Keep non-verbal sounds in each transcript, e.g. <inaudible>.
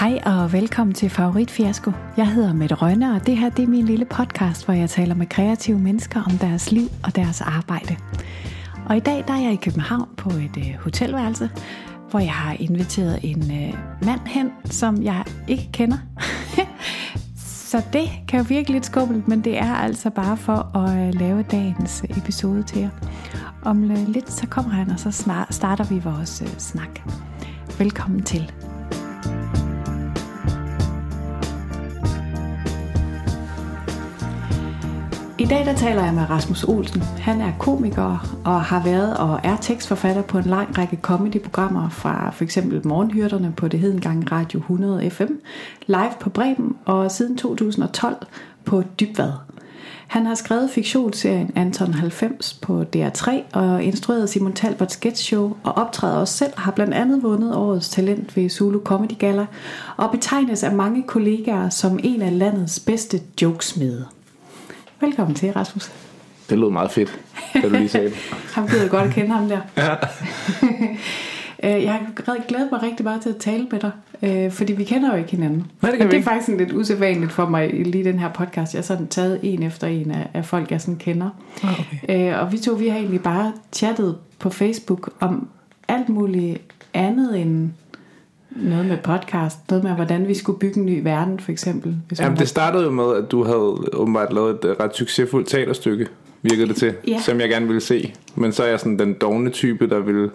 Hej og velkommen til Favorit Fiasko. Jeg hedder Mette Rønne, og det her det er min lille podcast, hvor jeg taler med kreative mennesker om deres liv og deres arbejde. Og i dag der er jeg i København på et øh, hotelværelse, hvor jeg har inviteret en øh, mand hen, som jeg ikke kender. <laughs> Så det kan jo virke lidt skummelt, men det er altså bare for at øh, lave dagens episode til jer. Om øh, lidt så kommer han, og så snart starter vi vores øh, snak. Velkommen til. Dag der taler jeg med Rasmus Olsen. Han er komiker og har været og er tekstforfatter på en lang række comedyprogrammer fra for eksempel Morgenhyrderne på det hedengang Radio 100 FM, live på Bremen og siden 2012 på Dybvad. Han har skrevet fiktionsserien Anton 90 på DR3 og instrueret Simon Talberts Sketch Show og optræder også selv har blandt andet vundet årets talent ved Zulu Comedy Gala og betegnes af mange kollegaer som en af landets bedste jokesmede. Velkommen til, Rasmus. Det lød meget fedt, da du lige sagde det. <laughs> ham godt at kende ham der. Ja. <laughs> Øh, jeg har glædet mig rigtig meget til at tale med dig, øh, fordi vi kender jo ikke hinanden. Nej, det, kan og det er faktisk sådan lidt usædvanligt for mig lige den her podcast. Jeg har sådan taget en efter en af, af folk, jeg sådan kender. Ah, okay. Øh, og vi to, vi har egentlig bare chattet på Facebook om alt muligt andet end noget med podcast. Noget med, hvordan vi skulle bygge en ny verden, for eksempel. Hvis Jamen, det startede jo med, at du havde åbenbart lavet et øh, ret succesfuldt teaterstykke, virkede det til, Ja. som jeg gerne ville se. Men så er jeg sådan den dogne type, der ville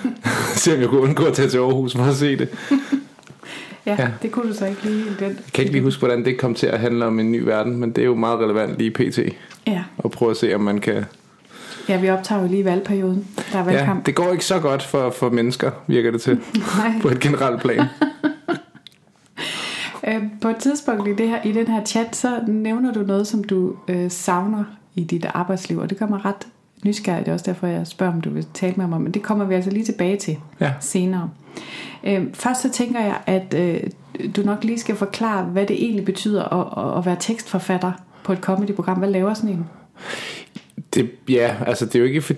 <laughs> se, om jeg kunne undgå at tage til Aarhus for at se det. <laughs> ja, ja. det kunne du så ikke lige den. Jeg kan ikke lige huske, hvordan det kom til at handle om en ny verden, men det er jo meget relevant lige pt. Ja. Og prøve at se, om man kan... ja, vi optager jo lige valgperioden. Der er Ja, valgkamp. det går ikke så godt for, for mennesker, virker det til, <laughs> Nej. på et generelt plan. <laughs> Øh, på et tidspunkt i, det her, i den her chat, så nævner du noget, som du øh, savner i dit arbejdsliv, og det kommer ret nysgerrigt. Det er også derfor, jeg spørger, om du vil tale med mig om, men det kommer vi altså lige tilbage til Ja. senere. Øh, først så tænker jeg, at øh, du nok lige skal forklare, hvad det egentlig betyder at, at, at være tekstforfatter på et comedyprogram. Hvad laver sådan en? Det, ja, altså det er jo ikke for,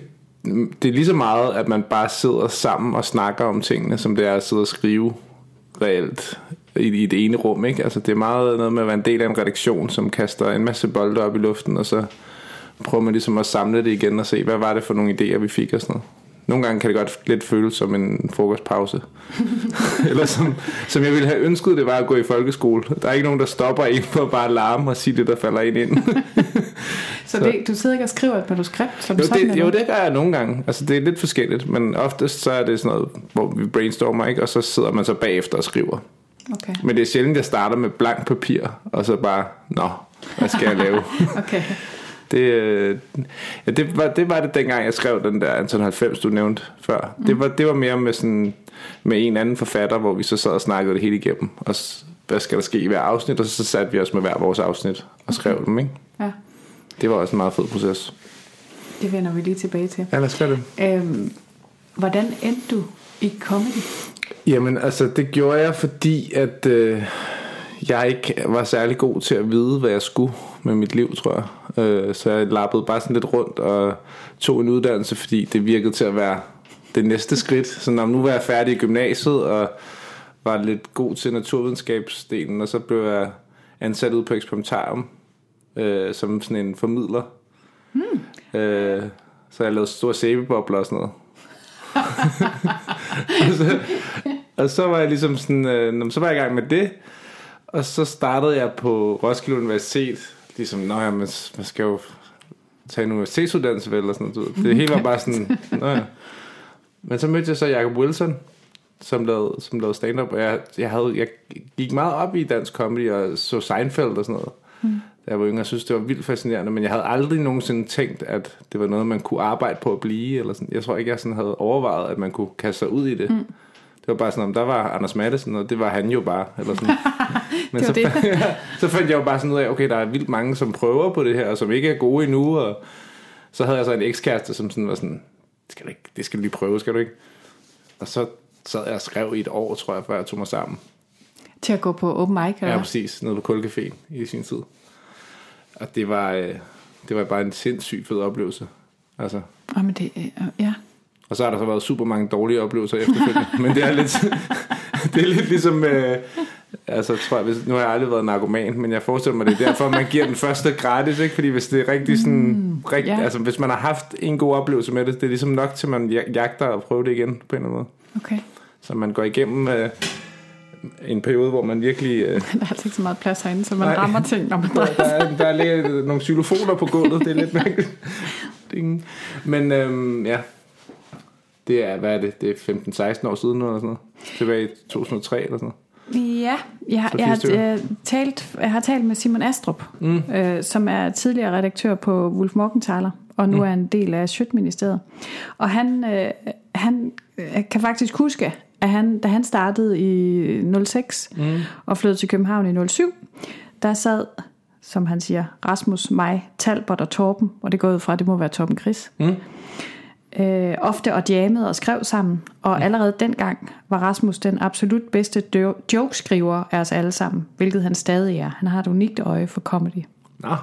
det er lige så meget, at man bare sidder sammen og snakker om tingene, som det er at sidde og skrive reelt i, i det ene rum, ikke? Altså det er meget noget med at være en del af en redaktion, som kaster en masse bolde op i luften, og så prøver man ligesom at samle det igen og se, hvad var det for nogle idéer, vi fik og sådan noget. Nogle gange kan det godt lidt føles som en frokostpause. <laughs> Eller som, som jeg ville have ønsket, det var at gå i folkeskole. Der er ikke nogen, der stopper en for at bare larme og sige det, der falder ind ind. <laughs> <laughs> Så, så. Det, du sidder ikke og skriver et manuskript som Jo sådan? det, jo, det gør jeg nogle gange. Altså, det er lidt forskelligt, men oftest så er det sådan noget, hvor vi brainstormer, ikke? og så sidder man så bagefter og skriver. Okay. Men det er sjældent, jeg starter med blank papir, og så bare, nå, hvad skal jeg lave? okay. Det, øh, ja, det, var, det var det dengang, jeg skrev den der Anton 90, du nævnte før. Mm. Det, var, det var mere med, sådan, med en anden forfatter, hvor vi så sad og snakkede det hele igennem. Og hvad skal der ske i hver afsnit, og så satte vi os med hver vores afsnit og skrev okay. dem. Ikke? Ja, Det var også en meget fed proces. det vender vi lige tilbage til. Ja, lad os gøre det. Øhm, hvordan endte du i comedy? Jamen, altså, det gjorde jeg, fordi at øh, jeg ikke var særlig god til at vide, hvad jeg skulle med mit liv, tror jeg. Øh, så jeg lappede bare sådan lidt rundt og tog en uddannelse, fordi det virkede til at være det næste skridt. Så når nu var jeg færdig i gymnasiet og var lidt god til naturvidenskabsdelen, og så blev jeg ansat ud på eksperimentarium øh, som sådan en formidler. Hmm. Øh, så jeg lavede store sæbebobler og sådan noget. <laughs> <laughs> og, så, og så var jeg ligesom sådan, øh, så var jeg i gang med det, og så startede jeg på Roskilde Universitet, ligesom, nå ja, man, man skal jo tage en universitetsuddannelse vel, eller sådan noget. Det hele var bare sådan, <laughs> nå ja. Men så mødte jeg så Jacob Wilson, som lavede, som lavede stand-up, og jeg, jeg, havde, jeg gik meget op i dansk comedy, og så Seinfeld og sådan noget. Mm. Da jeg var yngre, jeg synes, det var vildt fascinerende, men jeg havde aldrig nogensinde tænkt, at det var noget, man kunne arbejde på at blive, eller sådan. Jeg tror ikke, jeg sådan havde overvejet, at man kunne kaste sig ud i det. Mm. Det var bare sådan, om der var Anders Madsen, og det var han jo bare, eller sådan. <laughs> Men så, det. <laughs> så fandt jeg jo bare sådan ud af, okay, der er vildt mange, som prøver på det her, og som ikke er gode endnu, og så havde jeg så en ekskæreste, som sådan var sådan, skal du ikke, det skal du lige prøve, skal du ikke? Og så sad jeg og skrev i et år, tror jeg, før jeg tog mig sammen. Til at gå på open mic? Eller? Ja, præcis, nede på Kulcaféen i sin tid. Og det var, øh, det var bare en sindssygt fed oplevelse. Altså, Oh, men det, ja. Og så har der så været super mange dårlige oplevelser efterfølgende. <laughs> men det er lidt, det er lidt ligesom, øh, Altså, tror jeg, hvis, nu har jeg aldrig været narkoman, men jeg forestiller mig, det er derfor, man giver den første gratis, ikke? Fordi hvis det er rigtig sådan... Mm, rigt, ja. Altså, hvis man har haft en god oplevelse med det, det er ligesom nok til, man ja- jagter og prøver det igen, på en eller anden måde. Okay. Så man går igennem øh, en periode, hvor man virkelig... Øh, <laughs> Der er altså ikke så meget plads herinde, så man Nej. rammer ting, når man der, drejer der, er, der er lidt, nogle xylofoner på gulvet, det er lidt mærkeligt. <laughs> Ding. Men øhm, ja, det er, hvad er det, det er 15-16 år siden eller sådan noget. Tilbage i 2003 eller sådan noget. Ja, jeg, har- jeg, har, 80 jeg, talt, jeg har talt med Simon Astrup, mm. øh, som er tidligere redaktør på Wolf Morgenthaler, og nu mm. er en del af Sjøtministeriet. Og han, øh, han øh, kan faktisk huske, at han, da han startede i 06 mm. og flyttede til København i 07, der sad, som han siger, Rasmus, mig, Talbot og Torben, og det går ud fra, at det må være Torben Chris. Mm. Øh, ofte og jammede og skrev sammen, og allerede dengang var Rasmus den absolut bedste jo- jokeskriver af os alle sammen, hvilket han stadig er. Han har et unikt øje for comedy. Nå,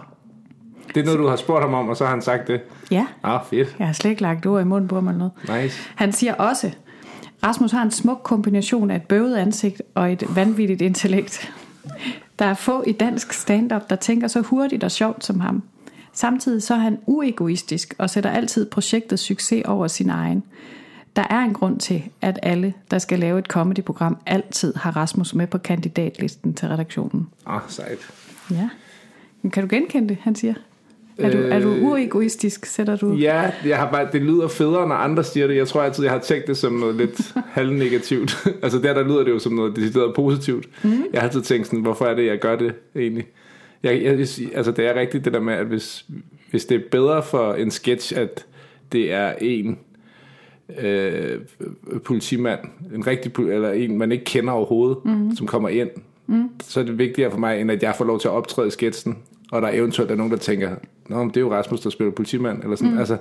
det er noget, du har spurgt ham om, og så har han sagt det. Ja, Nå, fedt. jeg har slet ikke lagt ord i munden på ham eller noget. Nice. Han siger også, Rasmus har en smuk kombination af et bøvet ansigt og et vanvittigt intellekt. Der er få i dansk stand-up, der tænker så hurtigt og sjovt som ham. Samtidig så er han uegoistisk og sætter altid projektets succes over sin egen. Der er en grund til, at alle, der skal lave et comedyprogram, altid har Rasmus med på kandidatlisten til redaktionen. Oh, sejt. Ja. Men kan du genkende det, han siger? Er du, er du Øh, uegoistisk, sætter du? Ja, jeg har bare, det lyder federe, når andre siger det. Jeg tror altid, jeg har tænkt det som noget lidt <laughs> halvnegativt. <laughs> altså der, der lyder det jo som noget decideret positivt. Mm. Jeg har altid tænkt sådan, hvorfor er det, jeg gør det egentlig? Jeg, jeg, vil sige- altså det er rigtigt det der med, at hvis, hvis det er bedre for en sketch, at det er en øh, politimand, en rigtig, eller en, man ikke kender overhovedet, mm. som kommer ind, mm. så er det vigtigere for mig, end at jeg får lov til at optræde i sketchen, og der eventuelt er nogen, der tænker, Nå, men det er jo Rasmus, der spiller politimand, eller sådan, mm. altså,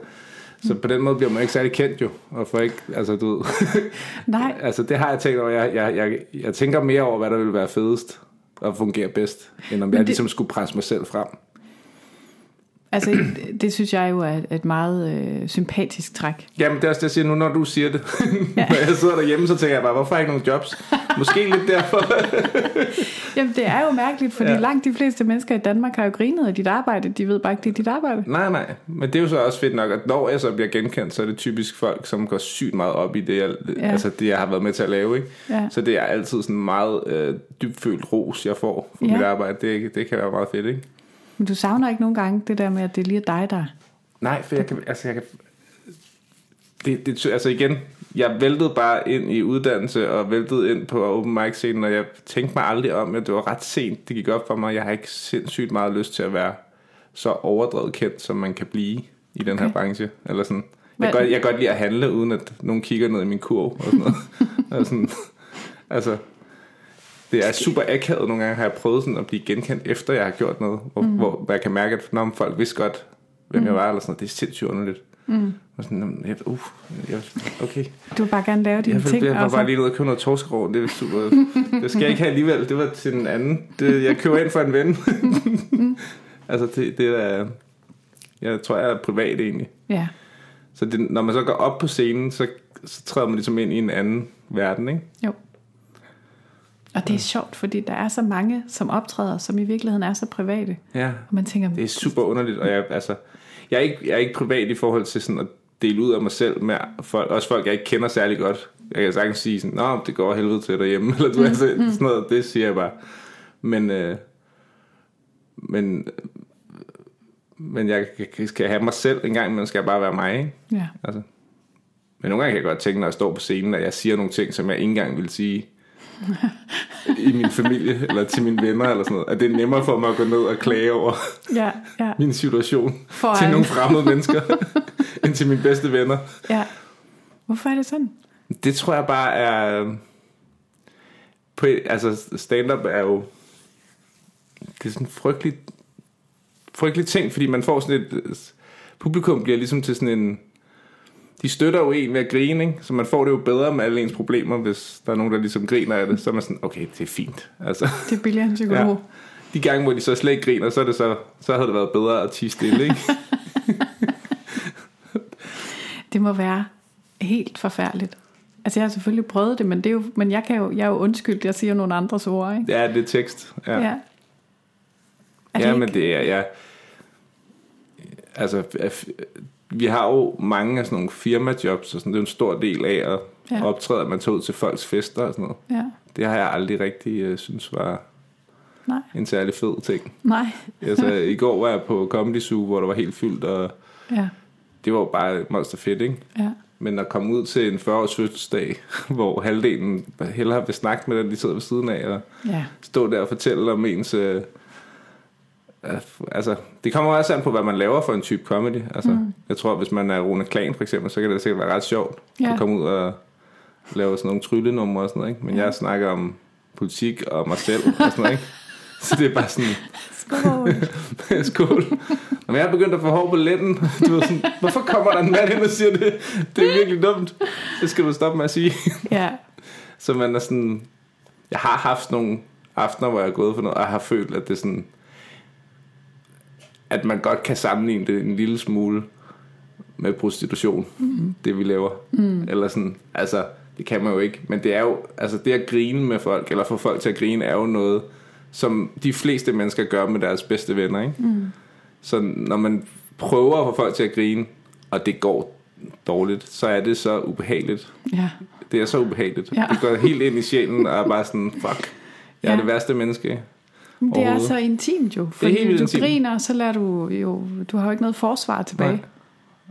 så på den måde bliver man ikke særlig kendt jo, og får ikke, altså du Nej, <laughs> altså det har jeg tænkt over, jeg, jeg, jeg, jeg tænker mere over, hvad der vil være fedest, og fungere bedst, end om jeg det- ligesom skulle presse mig selv frem. Altså det, synes jeg jo er et- et meget øh, sympatisk træk. Jamen det er også det, jeg siger nu, når du siger det. <laughs> når jeg sidder derhjemme, så tænker jeg bare, hvorfor har jeg ikke nogen jobs? Måske lidt derfor. <laughs> Jamen det er jo mærkeligt, fordi Ja. ja. langt de fleste mennesker i Danmark har jo grinet af dit arbejde. De ved bare ikke, det er dit arbejde. nej, nej. Men det er jo så også fedt nok, at når jeg så bliver genkendt, så er det typisk folk, som går sygt meget op i det, jeg, ja. Ja. altså det, jeg har været med til at lave. Ikke? Ja. Så det er altid sådan meget øh, dybfølt ros, jeg får for Ja. ja. mit arbejde. Det, det kan være meget fedt, ikke? Men du savner ikke nogen gange det der med, at det lige er dig, der... Nej, for jeg kan, altså jeg kan, det, det, altså igen, jeg væltede bare ind i uddannelse og væltede ind på open mic scenen, og jeg tænkte mig aldrig om, at det var ret sent, det gik op for mig. Jeg har ikke sindssygt meget lyst til at være så overdrevet kendt, som man kan blive i den her Okay. branche. Eller sådan. Jeg, kan godt, jeg kan godt lide at handle, uden at nogen kigger ned i min kurv. Og sådan noget. <laughs> og sådan, altså, det er super akavet. Nogle gange har jeg prøvet sådan at blive genkendt, efter jeg har gjort noget, hvor, mm. hvor, jeg kan mærke, at når folk vidste godt, hvem mm. jeg var, eller sådan noget. Det er sindssygt underligt. Mm. Og sådan, "Nå, jeg, uh, jeg, okay. Du vil bare gerne lave dine Jeg, ting. jeg var og så- bare lige ude og købe noget torskerov. Det, er super, det skal jeg ikke have alligevel. Det var til en anden. Det, jeg køber ind for en ven. altså, det, det er... Jeg tror, jeg er privat egentlig. Ja. Så det, når man så går op på scenen, så, så træder man ligesom ind i en anden verden, ikke? Jo. Og det er sjovt, fordi der er så mange, som optræder, som i virkeligheden er så private. Ja. Og man tænker, Det er super underligt, og jeg, altså, jeg, er ikke, jeg er ikke privat i forhold til sådan at dele ud af mig selv med folk, også folk, jeg ikke kender særlig godt. Jeg kan sagtens sige sådan, Nå, det går helvede til derhjemme, <laughs> eller du mm, altså, sådan noget, det siger jeg bare. Men, øh, men, men jeg kan- skal have mig selv en gang, men skal jeg bare være mig, ikke? ja. Altså. Men nogle gange kan jeg godt tænke, når jeg står på scenen, at jeg siger nogle ting, som jeg ikke engang vil sige i min familie, eller til mine venner, eller sådan noget. At det er nemmere for mig at gå ned og klage over Ja, ja, min situation Foran. til nogle fremmede mennesker, <laughs> end til mine bedste venner. ja. Hvorfor er det sådan? Det tror jeg bare er... På, altså, stand-up er jo... Det er sådan en frygtelig, frygtelig ting, fordi man får sådan et... Publikum bliver ligesom til sådan en... De støtter jo en ved at grine, ikke? Så man får det jo bedre med alle ens problemer, hvis der er nogen, der ligesom griner af det. Så er man sådan, okay, det er fint. Altså, <laughs> Det er billigere end psykolog. Ja. de gange, hvor de så slet ikke griner, så, er det så, så havde det været bedre at tige stille, ikke? <laughs> <laughs> Det må være helt forfærdeligt Altså jeg har selvfølgelig prøvet det, men, det er jo, men jeg, kan jo, jeg er jo undskyldt, jeg siger nogle andres ord, ikke? Ja, det er tekst. Ja, ja. ja. Er ja det men ikke? det er... Ja, altså, vi har jo mange af sådan nogle firmajobs, og sådan, det er en stor del af at Ja. optræde, at man tager ud til folks fester og sådan noget. Ja. Det har jeg aldrig rigtig uh, synes var Nej. en særlig fed ting. Nej. <laughs> Altså, i går var jeg på Comedy Zoo, hvor der var helt fyldt, og Ja. det var jo bare monster fedt, ikke? Ja. Men at komme ud til en 40-års fødselsdag, <laughs> hvor halvdelen hellere vil snakke med den, de sidder ved siden af, og Ja. stå der og fortælle om ens... Øh, øh, altså, det kommer også an på, hvad man laver for en type comedy. Altså, mm. Jeg tror, hvis man er Rune Klan for eksempel, så kan det sikkert være ret sjovt Ja. at komme ud og lave sådan nogle tryllenumre og sådan noget. Ikke? Men ja. jeg snakker om politik og mig selv og sådan noget. Ikke? <laughs> Så det er bare sådan, Skål. <laughs> skål. Når jeg er begyndt at få hår på letten, du ved sådan, hvorfor kommer der en mand ind og siger det? Det er virkelig dumt. Det skal du stoppe med at sige. ja. Så man er sådan... Jeg har haft nogle aftener, hvor jeg er gået for noget, og jeg har følt, at det er sådan... At man godt kan sammenligne det en lille smule med prostitution, mm. det vi laver. Mm. Eller sådan, altså, det kan man jo ikke. Men det er jo, altså det at grine med folk, eller få folk til at grine, er jo noget, som de fleste mennesker gør med deres bedste venner, ikke? Mm. Så når man prøver at få folk til at grine, og det går dårligt, så er det så ubehageligt. Ja. Det er så ubehageligt. Ja. Det går helt ind i sjælen og er bare sådan, fuck, jeg er Ja. det værste menneske. Men det er så intimt jo. Fordi helt vildt du intimt. griner, så lader du jo... Du har jo ikke noget forsvar tilbage. Nej.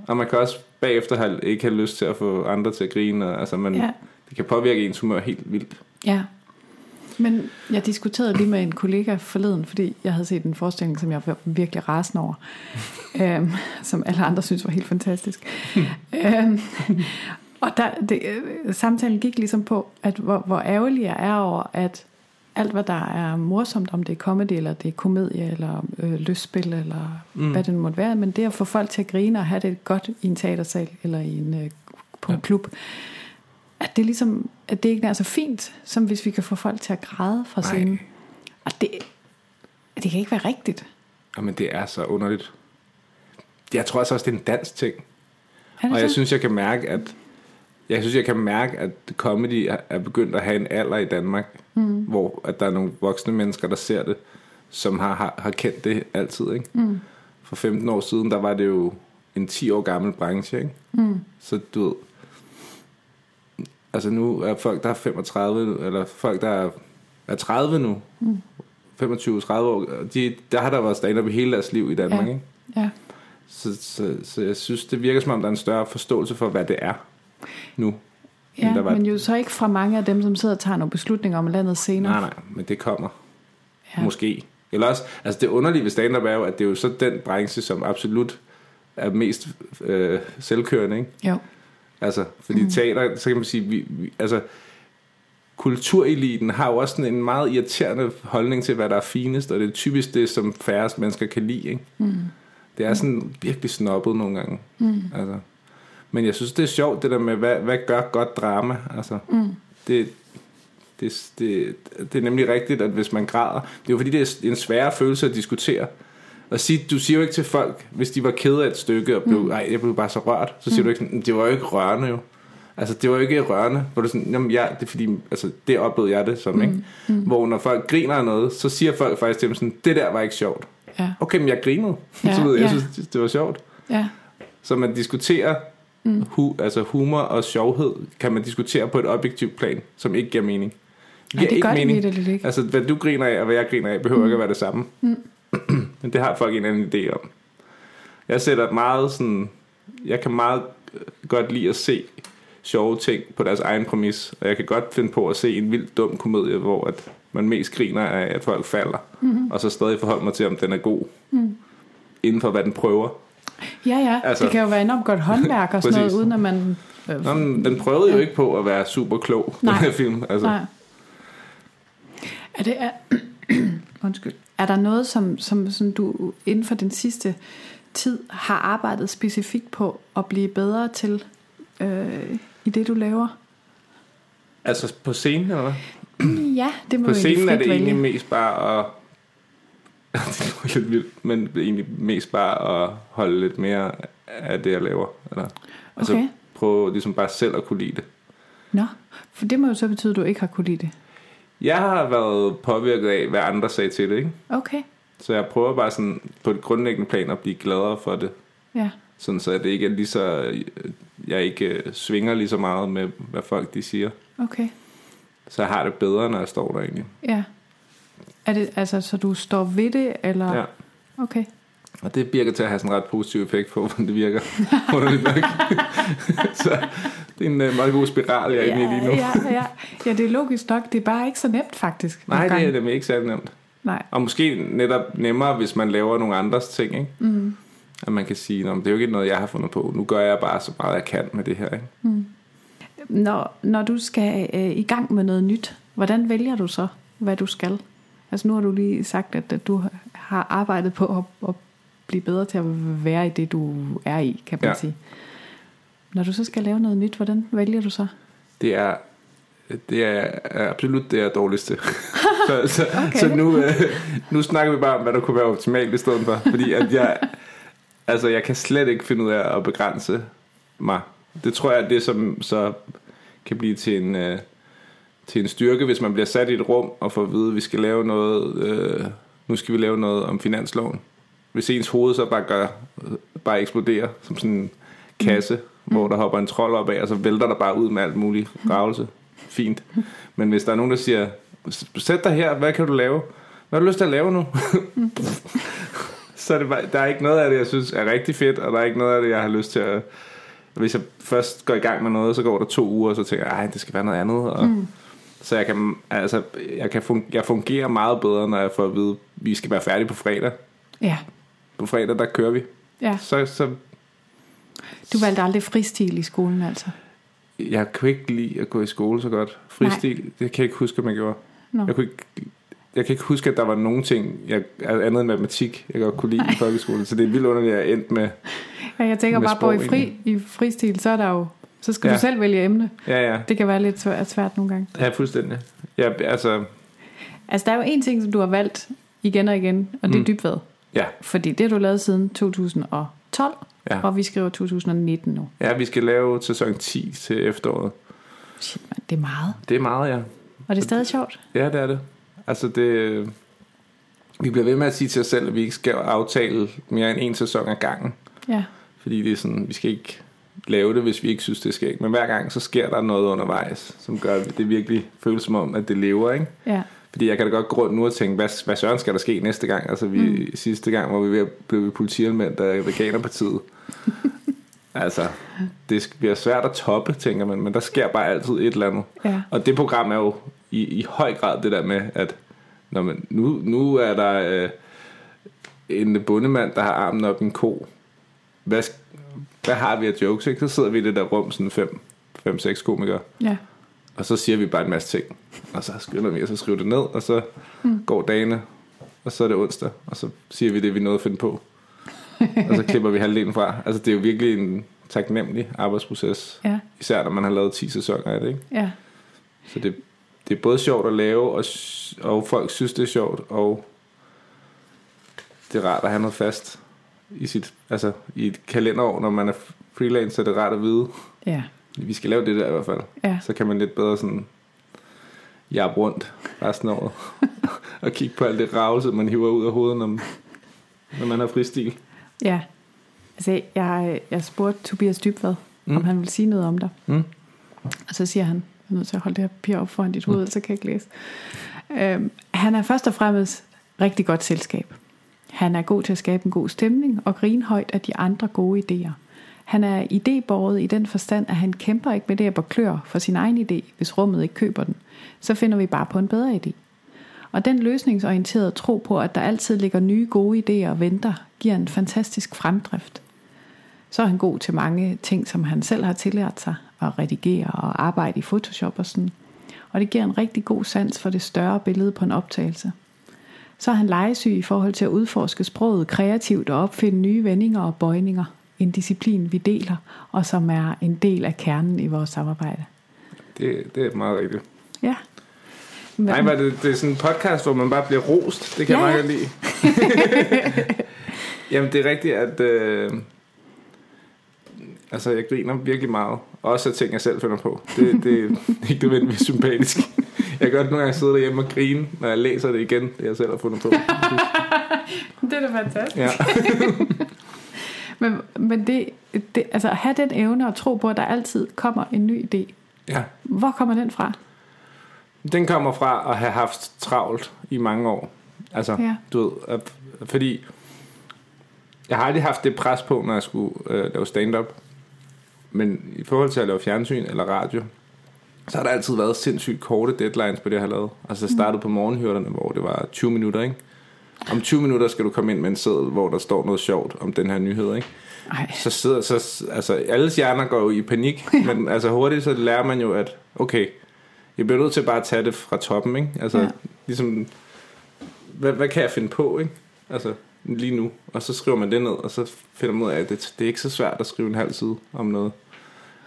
Og man kan også bagefter have, ikke have lyst til at få andre til at grine. Og, altså man, Ja. ja. Det kan påvirke ens humør helt vildt. Ja. Men jeg diskuterede lige med en kollega forleden, fordi jeg havde set en forestilling, som jeg var virkelig rasende over. <laughs> øhm, som alle andre synes var helt fantastisk. øhm, og der, det, øh, samtalen gik ligesom på, at hvor, hvor ærgerlig jeg er over, at alt hvad der er morsomt, om det er comedy, eller det er komedie, eller øh, lystspil, eller mm. hvad det nu måtte være, men det at få folk til at grine og have det godt i en teatersal, eller i en, øh, på en Ja. klub, at det ligesom, at det ikke er så fint, som hvis vi kan få folk til at græde fra Nej. scenen. Og det, det kan ikke være rigtigt. Jamen det er så underligt. Jeg tror altså også, det er en dansk ting. Og jeg så? synes, jeg kan mærke, at jeg synes, jeg kan mærke, at comedy er- er begyndt at have en alder i Danmark, mm. hvor at der er nogle voksne mennesker, der ser det, som har, har, har kendt det altid. Ikke? Mm. For 15 år siden, der var det jo en 10 år gammel branche. Ikke? Mm. Så du ved, altså nu er folk, der er 35, eller folk, der er, er 30 nu, mm. 25-30 år, de, der har der været stand-up i hele deres liv i Danmark. Ja. Ikke? Ja. Så, så, så jeg synes, det virker som om, der er en større forståelse for, hvad det er nu. Ja, der var. men jo så ikke fra mange af dem, som sidder og tager nogle beslutninger om landet senere. Nej, nej, men det kommer. Ja. Ja. Måske. Eller også, altså det underlige ved stand-up er jo, at det er jo så den branche, som absolut er mest øh, selvkørende, ikke? Jo. Altså, fordi mm. teater, så kan man sige, vi, vi, altså, kultureliten har jo også sådan en meget irriterende holdning til, hvad der er finest, og det er typisk det, som færrest mennesker kan lide, ikke? Mm. Det er sådan virkelig snobbet nogle gange. Mm. Altså. Men jeg synes, det er sjovt, det der med, hvad, hvad gør godt drama? Altså, mm. det, det, det, det er nemlig rigtigt, at hvis man græder, det er jo fordi, det er en sværere følelse at diskutere. Og sige, du siger jo ikke til folk, hvis de var ked af et stykke, og blev, mm. ej, jeg blev bare så rørt, så siger mm. du ikke sådan, det var jo ikke rørende jo. Altså, det var jo ikke rørende. Hvor du sådan, jamen, ja, det er fordi, altså, det oplevede jeg det som, mm. ikke? Mm. Hvor når folk griner af noget, så siger folk faktisk til dem sådan, det der var ikke sjovt. Ja. Okay, men jeg grinede. Ja, <laughs> så ved jeg, ja. jeg synes, det var sjovt. Ja. Så man diskuterer, mm. hu, altså humor og sjovhed, kan man diskutere på et objektivt plan, som ikke giver mening. Nej, det gør det vitterligt ikke. Altså, hvad du griner af, og hvad jeg griner af, behøver mm. ikke at være det samme. Mm. <clears throat> Men det har folk en anden idé om. Jeg sætter meget sådan... Jeg kan meget øh, godt lide at se sjove ting på deres egen præmis, og jeg kan godt finde på at se en vild dum komedie, hvor at man mest griner af, at folk falder, mm-hmm. og så stadig forholde mig til, om den er god, mm. inden for hvad den prøver. Ja, ja. Altså, det kan jo være enormt godt <laughs> håndværk og sådan noget, uden at man... Øh, Nå, den prøvede jo ikke på at være super klog, den Nej. her film. Altså, Nej. Er det... Er, <clears throat> undskyld. Er der noget, som, som, som du inden for den sidste tid har arbejdet specifikt på at blive bedre til øh, i det, du laver? altså på scenen, eller hvad? Ja, det må På scenen er det egentlig mest bare at... <laughs> det er lidt vildt, men egentlig mest bare at holde lidt mere af det, jeg laver. Eller, altså Okay. prøve ligesom bare selv at kunne lide det. Nå, for det må jo så betyde, at du ikke har kunne lide det. Jeg har været påvirket af, hvad andre sagde til det, ikke? Okay, Så jeg prøver bare sådan på et grundlæggende plan at blive gladere for det. ja. Sådan så det ikke er lige så... Jeg ikke øh, svinger lige så meget med, hvad folk de siger. Okay, Så jeg har det bedre, når jeg står der egentlig. ja. Er det, altså, så du står ved det, eller? Ja. Okay. Og det virker til at have sådan en ret positiv effekt på, hvordan det virker. <laughs> <laughs> Så det er en uh, meget god spiral, jeg er inde i lige nu. ja, ja. ja, det er logisk nok. Det er bare ikke så nemt, faktisk. Nej, det er det ikke særlig nemt. Nej. Og måske netop nemmere, hvis man laver nogle andres ting, ikke? Mm. At man kan sige, "Nå, men det er jo ikke noget, jeg har fundet på. Nu gør jeg bare så meget, jeg kan med det her, ikke? Når, når du skal øh, i gang med noget nyt, hvordan vælger du så, hvad du skal? Altså nu har du lige sagt, at, at du har arbejdet på at, at blive bedre til at være i det, du er i, kan man Ja. sige. Når du så skal lave noget nyt, hvordan vælger du så? Det er, det er absolut det, er dårligst til. <laughs> så, så, Okay. så nu, øh, nu snakker vi bare om, hvad der kunne være optimalt i stedet for. Fordi at jeg, altså, jeg kan slet ikke finde ud af at begrænse mig. Det tror jeg er det, som så kan blive til en, øh, til en styrke, hvis man bliver sat i et rum og får at vide, at vi skal lave noget, øh, nu skal vi lave noget om finansloven. Hvis ens hoved så bare gør, øh, bare eksploderer som sådan en kasse, mm. hvor der hopper en trold op af, og så vælter der bare ud med alt muligt ravelse. Fint. Men hvis der er nogen, der siger, sæt dig her, hvad kan du lave? Hvad har du lyst til at lave nu? <laughs> så er det bare, der er ikke noget af det, jeg synes er rigtig fedt, og der er ikke noget af det, jeg har lyst til at... Hvis jeg først går i gang med noget, så går der to uger, og så tænker jeg, ej, det skal være noget andet. Og, mm. Så jeg kan, altså, jeg, kan fun- jeg fungerer meget bedre, når jeg får at vide, at vi skal være færdige på fredag. Ja, På fredag, der kører vi. ja. Så, så Du valgte aldrig fristil i skolen, altså? jeg kunne ikke lide at gå i skole så godt. Fristil, Nej. det kan jeg ikke huske, om jeg gjorde. Nå. Jeg, kunne ikke, jeg kan ikke huske, at der var nogen ting, jeg, andet end matematik, jeg godt kunne lide i folkeskolen. Så det er vildt underligt, at jeg endte med... Ja, jeg tænker Med bare på, i, fri, i fristil, så er der jo... Så skal ja. Du selv vælge emne. Ja, ja. Det kan være lidt svært, svært nogle gange. Ja, fuldstændig. Ja, altså... Altså, der er jo en ting, som du har valgt igen og igen, og det er Mm. dybvad. Ja, Fordi det har du lavet siden 2012, Ja. og vi skriver 2019 nu. ja vi skal lave sæson 10 til efteråret. Shit, man, det er meget. Det er meget, ja. Og det er stadig sjovt. Ja, det er det. Altså, det... Vi bliver ved med at sige til os selv, at vi ikke skal aftale mere end en sæson ad gangen. Ja, Fordi det er sådan, vi skal ikke lave det, hvis vi ikke synes, det skal. Men hver gang, så sker der noget undervejs, som gør, at det virkelig føles som om, at det lever, ikke? ja, Fordi jeg kan da godt gå rundt nu og tænke, hvad, hvad søren skal der ske næste gang? Altså vi, mm. sidste gang var vi ved at blive politianmeldt af Veganerpartiet. <laughs> altså, det bliver svært at toppe, tænker man, men der sker bare altid et eller andet. ja, Og det program er jo i, i høj grad det der med, at når man, nu, nu er der øh, en bondemand, der har armen op i en ko. Hvad, hvad har vi af jokes? Ikke? Så sidder vi i det der rum, sådan fem, fem, seks komikere, ja. og så siger vi bare en masse ting. Og så skynder vi os at skrive det ned, og så mm. går dagene, og så er det onsdag, og så siger vi det, vi nåede at finde på. og så klipper vi halvdelen fra. Altså det er jo virkelig en taknemmelig arbejdsproces. Ja, Især når man har lavet 10 sæsoner af det, ikke? ja, Så det, det er både sjovt at lave, og, og folk synes, det er sjovt, og det er rart at have noget fast i sit, altså i et kalenderår, når man er freelancer, er det rart at vide, ja, vi skal lave det der i hvert fald. ja. Så kan man lidt bedre sådan jabbe rundt resten af året, <laughs> og kigge på alt det ravelse, man hiver ud af hovedet, når, når man har fristil. ja. Altså, jeg, jeg spurgte Tobias Dybvad, mm. om Mm. han ville sige noget om dig. Mm. Og så siger han, jeg er nødt til at holde det her papir op foran dit hoved, mm. så kan jeg ikke læse. Øhm, han er først og fremmest rigtig godt selskab. Han er god til at skabe en god stemning og grine højt af de andre gode idéer. Han er idébåret i den forstand, at han kæmper ikke med det at klør for sin egen idé, hvis rummet ikke køber den. Så finder vi bare på en bedre idé. Og den løsningsorienterede tro på, at der altid ligger nye gode idéer og venter, giver en fantastisk fremdrift. Så er han god til mange ting, som han selv har tillært sig, at redigere og arbejde i Photoshop og sådan. Og det giver en rigtig god sans for det større billede på en optagelse. Så er han legesyg i forhold til at udforske sproget kreativt og opfinde nye vendinger og bøjninger. En disciplin, vi deler, og som er en del af kernen i vores samarbejde. Det, det er meget rigtigt. Ja. Nej, men det, det er sådan en podcast, hvor man bare bliver rost. Det kan Ja, jeg meget godt lide. <laughs> Jamen, det er rigtigt, at... Øh, altså jeg griner virkelig meget. Også af ting, jeg selv finder på. Det, det er ikke nødvendigvis sympatisk. Jeg kan godt nogle gange sidde derhjemme og grine, når jeg læser det igen, det jeg selv har fundet på. <laughs> Det er da fantastisk. Ja. <laughs> Men, men det, det, altså at have den evne og tro på, at der altid kommer en ny idé. ja. Hvor kommer den fra? Den kommer fra at have haft travlt i mange år. Altså, Ja. du ved, at, fordi jeg har aldrig haft det pres på, når jeg skulle øh, lave stand-up. Men i forhold til at lave fjernsyn eller radio, så har der altid været sindssygt korte deadlines på det, jeg har lavet. Altså, jeg startede på morgenhyrterne, hvor det var 20 minutter, ikke? Om 20 minutter skal du komme ind med en seddel, hvor der står noget sjovt om den her nyhed, ikke? Ej, så sidder så altså alles hjerner går jo i panik, men altså hurtigt så lærer man jo at okay, jeg bliver nødt til bare at tage det fra toppen, ikke? Altså ja. ligesom hvad, hvad kan jeg finde på, ikke? Altså lige nu, og så skriver man det ned, og så finder man ud af at det, det er ikke så svært at skrive en halv side om noget,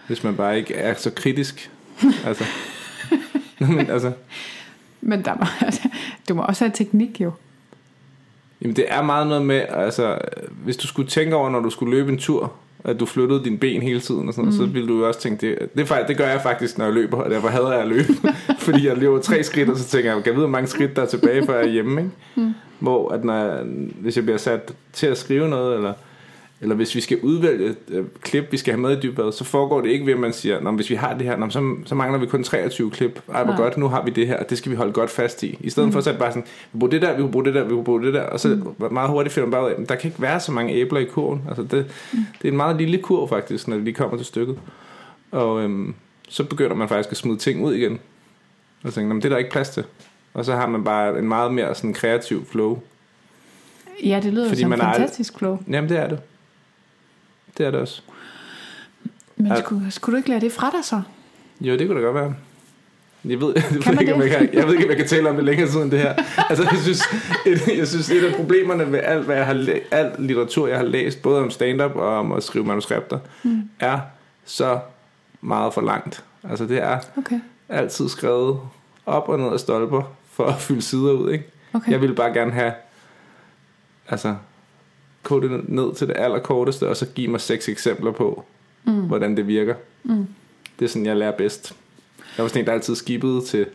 hvis man bare ikke er så kritisk. <laughs> Altså men, altså, men der må, du må også have teknik jo. Jamen det er meget noget med, altså hvis du skulle tænke over, når du skulle løbe en tur, at du flyttede dine ben hele tiden og sådan mm. så ville du jo også tænke, det, det, det gør jeg faktisk, når jeg løber, og derfor hader jeg at løbe, <laughs> fordi jeg løber tre skridt, og så tænker jeg, kan jeg vide, hvor mange skridt der er tilbage, før jeg er hjemme, ikke? Mm. Hvor at når jeg, hvis jeg bliver sat til at skrive noget, eller, eller hvis vi skal udvælge et øh, klip, vi skal have med i dybvad, så foregår det ikke ved, at man siger, Nå, hvis vi har det her, nå, så, så mangler vi kun 23 klip. Ej, hvor Nej. godt, nu har vi det her, og det skal vi holde godt fast i. I stedet mm. for så er det bare sådan, vi bruger det der, vi bruger det der, vi bruger det der, og så mm. meget hurtigt finder man bare ud af, "Men der kan ikke være så mange æbler i kurven. Altså det, mm. det er en meget lille kurv faktisk, når det lige kommer til stykket. Og øhm, så begynder man faktisk at smide ting ud igen. Og tænker, "Nå, men det er der ikke plads til. Og så har man bare en meget mere sådan kreativ flow. Ja, det lyder Fordi som man er ald- fantastisk flow. Jamen det er det. Det er det også. Men skulle, skulle du ikke lære det fra dig så? Jo, det kunne da godt være. Jeg ved, <laughs> jeg, ved ikke, om jeg, kan, jeg ved ikke, om jeg kan tale om det længere tid end det her. Altså, jeg synes, et, jeg synes, et af problemerne ved alt, hvad jeg har alt litteratur, jeg har læst, både om stand-up og om at skrive manuskripter, mm. er så meget for langt. Altså, det er Okay. altid skrevet op og ned af stolper for at fylde sider ud, ikke? okay. Jeg ville bare gerne have, altså, kode det ned til det allerkorteste, og så give mig seks eksempler på, mm. hvordan det virker. Mm. Det er sådan, jeg lærer bedst. Jeg var sådan en, der altid skibede til...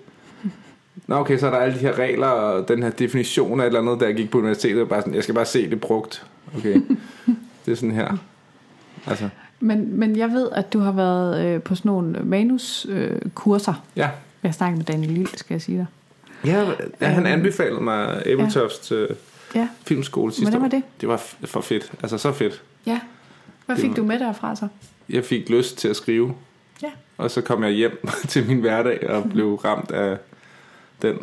Nå okay, så er der alle de her regler og den her definition af et eller andet, da jeg gik på universitetet. og Bare sådan, jeg skal bare se det brugt. Okay, <laughs> det er sådan her. Altså, Men, men jeg ved, at du har været øh, på sådan nogle manuskurser. Øh, kurser. ja. jeg snakkede med Daniel Lille, skal jeg sige dig. Ja, ja han Øhm, anbefalede mig Ebeltofts ja. Ja, filmskole sidste hvordan var år. det? Det var for fedt. Altså så fedt. Ja. Hvad Det fik var- du med derfra så? Jeg fik lyst til at skrive. Ja. Og så kom jeg hjem <laughs> til min hverdag og blev ramt af den.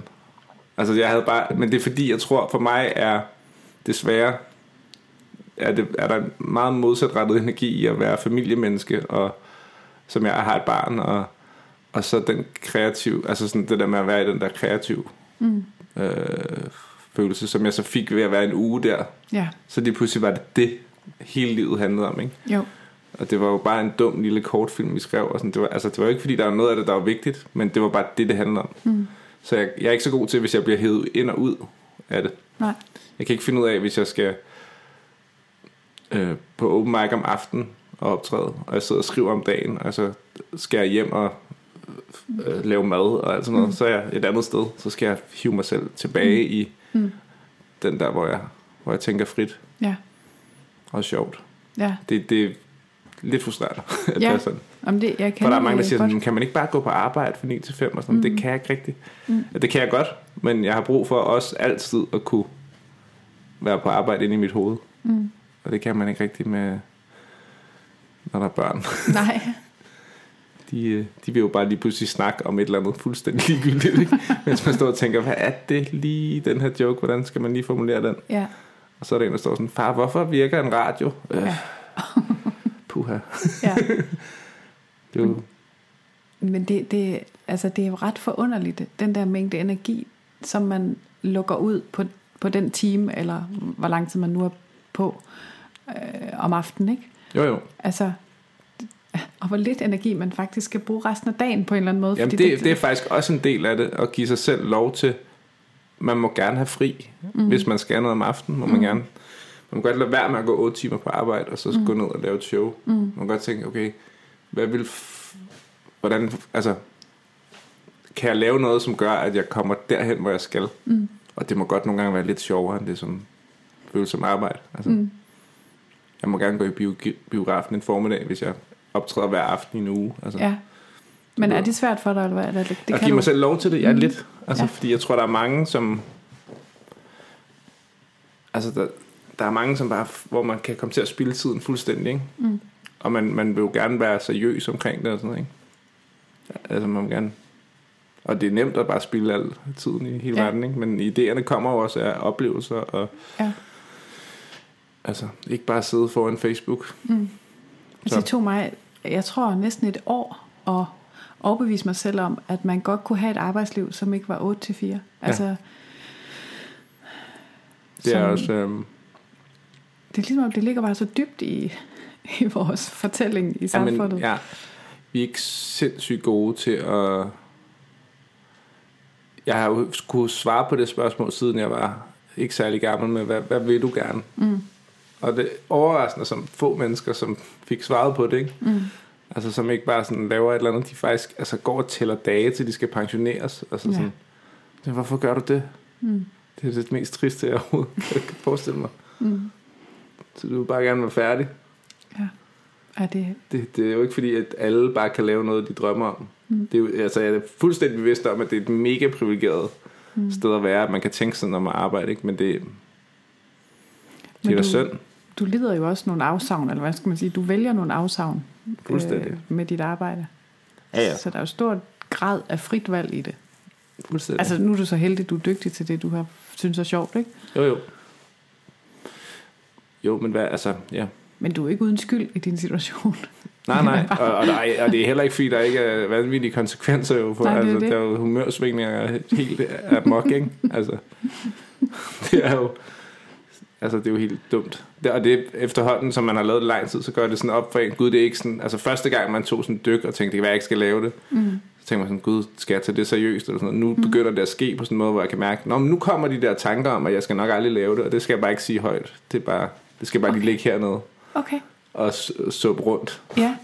Altså jeg havde bare, men det er fordi, jeg tror for mig er desværre, er, det, er der en meget modsatrettet energi i at være familiemenneske, og som jeg har et barn, og, og så den kreativ, altså sådan det der med at være i den der kreativ Mm. øh, følelse, som jeg så fik ved at være en uge der. Ja, Så lige pludselig var det det, hele livet handlede om, ikke? jo. Og det var jo bare en dum lille kortfilm, vi skrev. Og sådan. Det, var, altså, det var jo ikke, fordi der var noget af det, der var vigtigt, men det var bare det, det handlede om. Mm. Så jeg, jeg er ikke så god til, hvis jeg bliver hævet ind og ud af det. Nej. Jeg kan ikke finde ud af, hvis jeg skal øh, på open mic om aftenen og optræde, og jeg sidder og skriver om dagen, og så skal jeg hjem og øh, lave mad og alt sådan noget, mm. så er jeg et andet sted. Så skal jeg hive mig selv tilbage mm. i Mm. den der, hvor jeg, hvor jeg tænker frit Ja, og sjovt. ja. Det, det er lidt frustrerende, <laughs> at Ja. det er sådan. Om det, jeg For kender der er mange, der siger, sådan, kan man ikke bare gå på arbejde fra 9 til 5? Og sådan, mm. Det kan jeg ikke rigtigt. Mm. Det kan jeg godt, men jeg har brug for også altid at kunne være på arbejde inde i mit hoved. Mm. Og det kan man ikke rigtigt med, når der er børn. Nej, <laughs> De, øh, de vil jo bare lige pludselig snakke om et eller andet fuldstændig <laughs> ligegyldigt. Ikke? Mens man står og tænker, hvad er det lige den her joke? Hvordan skal man lige formulere den? ja. Og så er der en, der står sådan, far, hvorfor virker en radio? Øh, Ja. <laughs> puha. ja. <laughs> Det er jo, Men det, det, altså det er jo ret forunderligt, den der mængde energi, som man lukker ud på, på den time, eller hvor lang tid man nu er på øh, om aftenen, ikke? jo, jo. Altså, og hvor lidt energi man faktisk skal bruge resten af dagen på en eller anden måde. Jamen fordi det, det er faktisk også en del af det, at give sig selv lov til, man må gerne have fri, mm. hvis man skal noget om aftenen, må man Mm. gerne. Man kan godt lade være med at gå 8 timer på arbejde, og så mm. gå ned og lave et show. Mm. Man kan godt tænke, okay, hvad vil... Hvordan... Altså, kan jeg lave noget, som gør, at jeg kommer derhen, hvor jeg skal? Mm. Og det må godt nogle gange være lidt sjovere, end det som føles som arbejde. Altså, mm. Jeg må gerne gå i bio- biografen en formiddag, hvis jeg optræder hver aften i en uge. Altså, Ja. Men er det svært for dig, eller hvad? Det, det at give mig selv lov til det, ja, mm. lidt. Altså, ja. fordi jeg tror, der er mange, som... Altså, der, der er mange, som bare, hvor man kan komme til at spille tiden fuldstændig, ikke? Mm. Og man, man vil jo gerne være seriøs omkring det og sådan noget, ikke? Altså, man vil gerne... Og det er nemt at bare spille al tiden i hele Ja. verden, ikke? Men idéerne kommer jo også af oplevelser, og Ja. altså, ikke bare sidde foran Facebook. Altså, det tog mig, jeg tror, næsten et år at overbevise mig selv om, at man godt kunne have et arbejdsliv, som ikke var 8 til 4. Altså, Det er som- også... Øhm, det er ligesom, om det ligger bare så dybt i, i vores fortælling i samfundet. Jamen, ja, vi er ikke sindssygt gode til at... Jeg har jo skulle svare på det spørgsmål, siden jeg var ikke særlig gammel med, hvad, hvad vil du gerne? Mm. Og det er overraskende som få mennesker, som fik svaret på det, ikke? Mm. Altså som ikke bare sådan laver et eller andet, de faktisk altså, går og tæller dage, til de skal pensioneres. Altså Ja. sådan, ja. hvorfor gør du det? Mm. Det er det mest triste, jeg overhovedet <laughs> kan forestille mig. Mm. Så du vil bare gerne være færdig. Ja. Er det, Det, det er jo ikke fordi, at alle bare kan lave noget, de drømmer om. Mm. Det er jo, altså, jeg er fuldstændig bevidst om, at det er et mega privilegeret mm. sted at være, at man kan tænke sådan om at arbejde, ikke? men det, det Men er da synd. Du lider jo også nogle afsavn, eller hvad skal man sige, du vælger nogle afsavn Fuldstændig. med dit arbejde. Ja, ja. Så der er jo stor grad af frit valg i det. Fuldstændig. Altså nu er du så heldig, du er dygtig til det, du har synes er sjovt, ikke? Jo, jo. Jo, men hvad, altså, ja. Men du er ikke uden skyld i din situation. <laughs> Nej, nej, og, og, der er, og det er heller ikke, fordi der ikke er vanvittige konsekvenser jo, for Nej, altså, det. der er jo humørsvingninger helt af mok, ikke? Altså, <laughs> det er jo, altså, det er jo helt dumt. Det, og det er efterhånden, som man har lavet det lang tid, så gør det sådan op for en, gud, det er ikke sådan, altså første gang man tog sådan en dyk og tænkte, det kan være, jeg ikke skal lave det, mm. så tænkte man sådan, gud, skal jeg tage det seriøst, eller sådan noget. Nu begynder det at ske på sådan en måde, hvor jeg kan mærke, Nå, men nu kommer de der tanker om, at jeg skal nok aldrig lave det, og det skal jeg bare ikke sige højt. Det er bare, det skal bare lige ligge hernede Okay, og suppe rundt ja,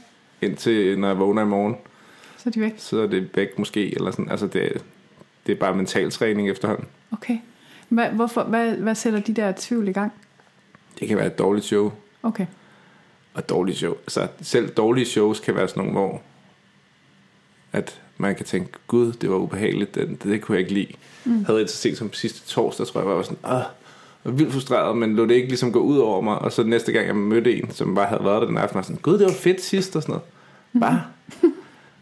indtil når jeg vågner i morgen, så er de væk. så er det væk måske, eller sådan, altså det, det er bare mental træning efterhånden. Okay. Hvad, hvorfor, hvad, hvad sætter de der tvivl i gang? Det kan være et dårligt show, Okay, og dårligt show, altså selv dårlige shows kan være sådan nogle, hvor at man kan tænke, gud, det var ubehageligt, det, det kunne jeg ikke lide. Mm. Havde et så sent som sidste torsdag, tror jeg, var jeg var sådan, åh, jeg var vildt frustreret, men lå det ikke ligesom gå ud over mig, og så næste gang jeg mødte en, som bare havde været der den aften, var jeg sådan, gud, det var fedt sidst, og sådan noget. Bare,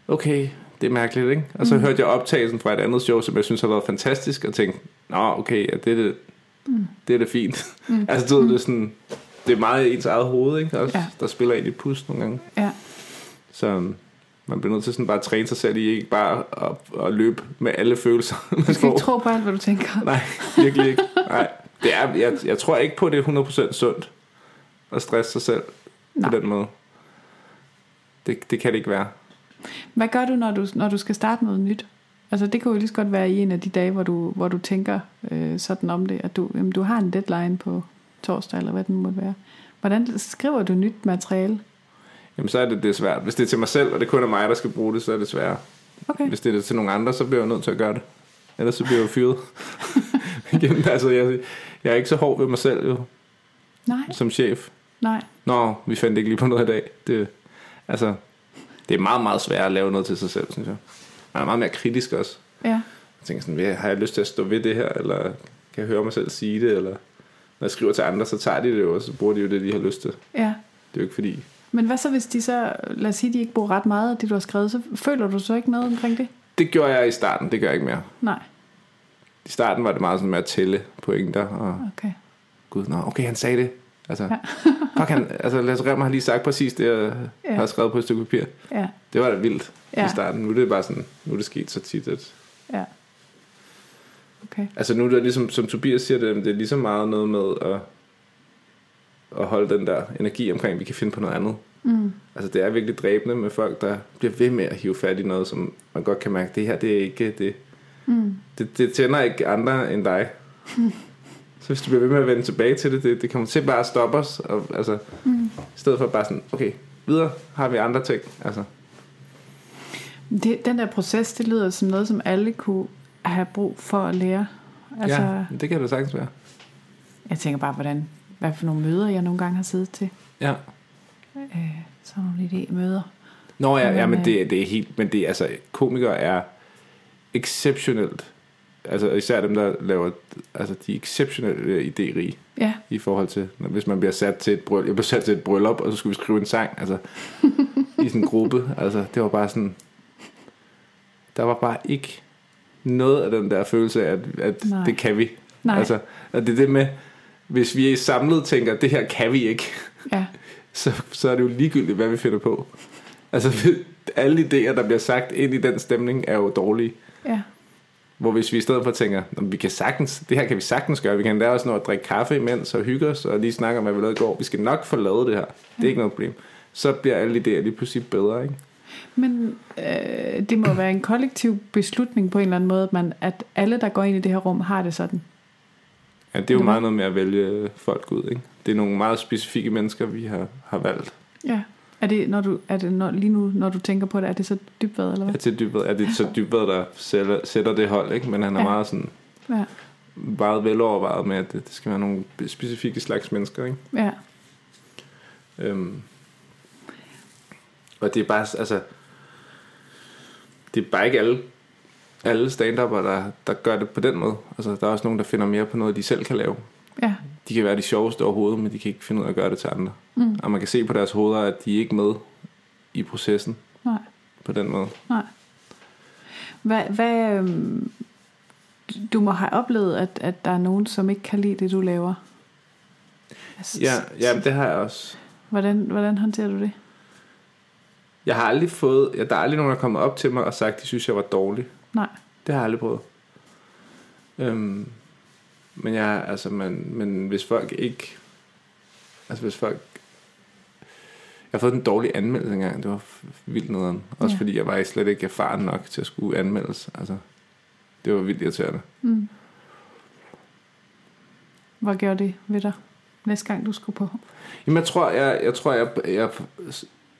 <laughs> okay, det er mærkeligt, ikke? Og så mm. hørte jeg optagelsen fra et andet show, som jeg synes har været fantastisk, og tænkte, nå, okay, ja, det er det, mm. det er det fint. Mm. <laughs> altså, du ved, det er sådan, det er meget ens eget hoved, ikke? Også, Ja. Der spiller ind i pust nogle gange. ja. Så øhm, man bliver nødt til sådan bare at træne sig selv i, ikke bare at, at løbe med alle følelser. <laughs> man Du skal ikke får. tro på alt, hvad du tænker. <laughs> Nej, virkelig ikke. Nej, det er, jeg, jeg tror ikke på, at det er 100% sundt at stresse sig selv Nej. på den måde. Det, det kan det ikke være. Hvad gør du når, du, når du skal starte noget nyt? Altså det kan jo lige så godt være i en af de dage, hvor du, hvor du tænker øh, sådan om det, at du, jamen, du har en deadline på torsdag, eller hvad den måtte være. Hvordan skriver du nyt materiale? Jamen så er det, det er svært. Hvis det er til mig selv, og det kun er mig, der skal bruge det, så er det svært. Okay. Hvis det er til nogle andre, så bliver jeg nødt til at gøre det. Ellers så bliver jeg jo fyret. <laughs> Altså, jeg, jeg er ikke så hård ved mig selv jo, Nej, som chef. nej. Nå, vi fandt ikke lige på noget i dag. Det, altså, det er meget, meget svært at lave noget til sig selv, synes jeg. Man er meget mere kritisk også. Ja, Jeg tænker sådan, "Hvad- har jeg lyst til at stå ved det her, eller kan jeg høre mig selv sige det, eller når jeg skriver til andre, så tager de det jo, og så bruger de jo det, de har lyst til. Det ja. er jo ikke fordi... Men hvad så, hvis de så, lad os sige, de ikke bruger ret meget af det, du har skrevet, så føler du så ikke noget omkring det? Det gjorde jeg i starten, det gør jeg ikke mere. Nej, I starten var det meget sådan med at tælle pointer, og okay. gud, nå, okay, han sagde det. Altså, <laughs> fuck, han, altså Lasse Remmer har lige sagt præcis det, jeg Ja. har skrevet på et stykke papir. Ja, Det var da vildt Ja. i starten. Nu er det bare sådan, nu er det sket så tit, at ja. Okay. Altså nu er det ligesom, som Tobias siger, det, det er ligesom meget noget med at, at holde den der energi omkring, at vi kan finde på noget andet. Mm. Altså det er virkelig dræbende med folk, der bliver ved med at hive fat i noget, som man godt kan mærke, det her, det er ikke det. Mm. Det, det tænder ikke andre end dig. <laughs> hvis du bliver ved med at vende tilbage til det, det, det kommer til bare at stoppe os. Og, altså, mm. I stedet for bare sådan, okay, videre har vi andre ting. Altså, Det, den der proces, det lyder som noget, som alle kunne have brug for at lære. Altså, ja, det kan det sagtens være. Jeg tænker bare, hvordan, hvad for nogle møder, jeg nogle gange har siddet til. Ja. Øh, sådan nogle idémøder. Nå ja, ja Men, men øh, det, det er helt, men det altså, komikere er exceptionelt, altså især dem, der laver, altså de er exceptionelt øh, idérige Ja, i forhold til, når- hvis man bliver sat til et bryllup, jeg blev sat til et bryllup, og så skulle vi skrive en sang, altså <laughs> i sådan en gruppe, altså det var bare sådan, der var bare ikke noget af den der følelse af, at, at Nej. det kan vi. Nej. Altså, at det er det med, hvis vi er samlet tænker, det her kan vi ikke, ja, <laughs> så, så er det jo ligegyldigt, hvad vi finder på. Altså, <laughs> alle idéer, der bliver sagt ind i den stemning, er jo dårlige. ja, Hvor hvis vi i stedet for tænker, "Nå, men vi kan sagtens, det her kan vi sagtens gøre, vi kan da også nå at drikke kaffe imens og hygge os, og lige snakke om, hvad vi lavede i går. Vi skal nok få lavet det her. Det er ikke noget problem. Så bliver alle idéer lige pludselig bedre, ikke? Men øh, det må være en kollektiv beslutning på en eller anden måde, at, man, at alle, der går ind i det her rum, har det sådan. Ja, det er jo meget noget med at vælge folk ud, ikke? Det er nogle meget specifikke mennesker, vi har, har valgt. Ja. Er det, når du, er det når, lige nu, når du tænker på det, er det så dybvad, eller Ja, hvad? til dybet, er det så dybet, der sætter, sætter det hold, ikke? Men han er Ja. meget sådan, Ja, meget velovervejet med, at det, det skal være nogle specifikke slags mennesker, ikke? ja, Øhm, og det er bare, altså, det er bare ikke alle, alle stand der, der gør det på den måde. Altså, der er også nogen, der finder mere på noget, de selv kan lave. Ja, De kan være de sjoveste overhovedet, men de kan ikke finde ud af at gøre det til andre. Mm. Og man kan se på deres hoveder, at de er ikke med i processen nej, på den måde. nej. Hvad, hvad øhm, du må have oplevet, at, at der er nogen, som ikke kan lide det, du laver. Altså, Ja, ja det har jeg også. Hvordan, hvordan håndterer du det? Jeg har aldrig fået, ja, der er aldrig nogen, der er kommet op til mig og sagt, at de synes, jeg var dårlig. Nej. Det har jeg aldrig prøvet. Øhm, men jeg, altså, men, men hvis folk ikke, altså hvis folk, jeg har fået en dårlig anmeldelse engang, det var vildt nederen. Også Ja. fordi jeg var slet ikke erfaren nok til at skulle anmeldes. Altså, det var vildt irriterende. Mm. Hvad gjorde det ved dig, næste gang du skulle på? Jamen, jeg tror, jeg, jeg, tror, jeg, jeg,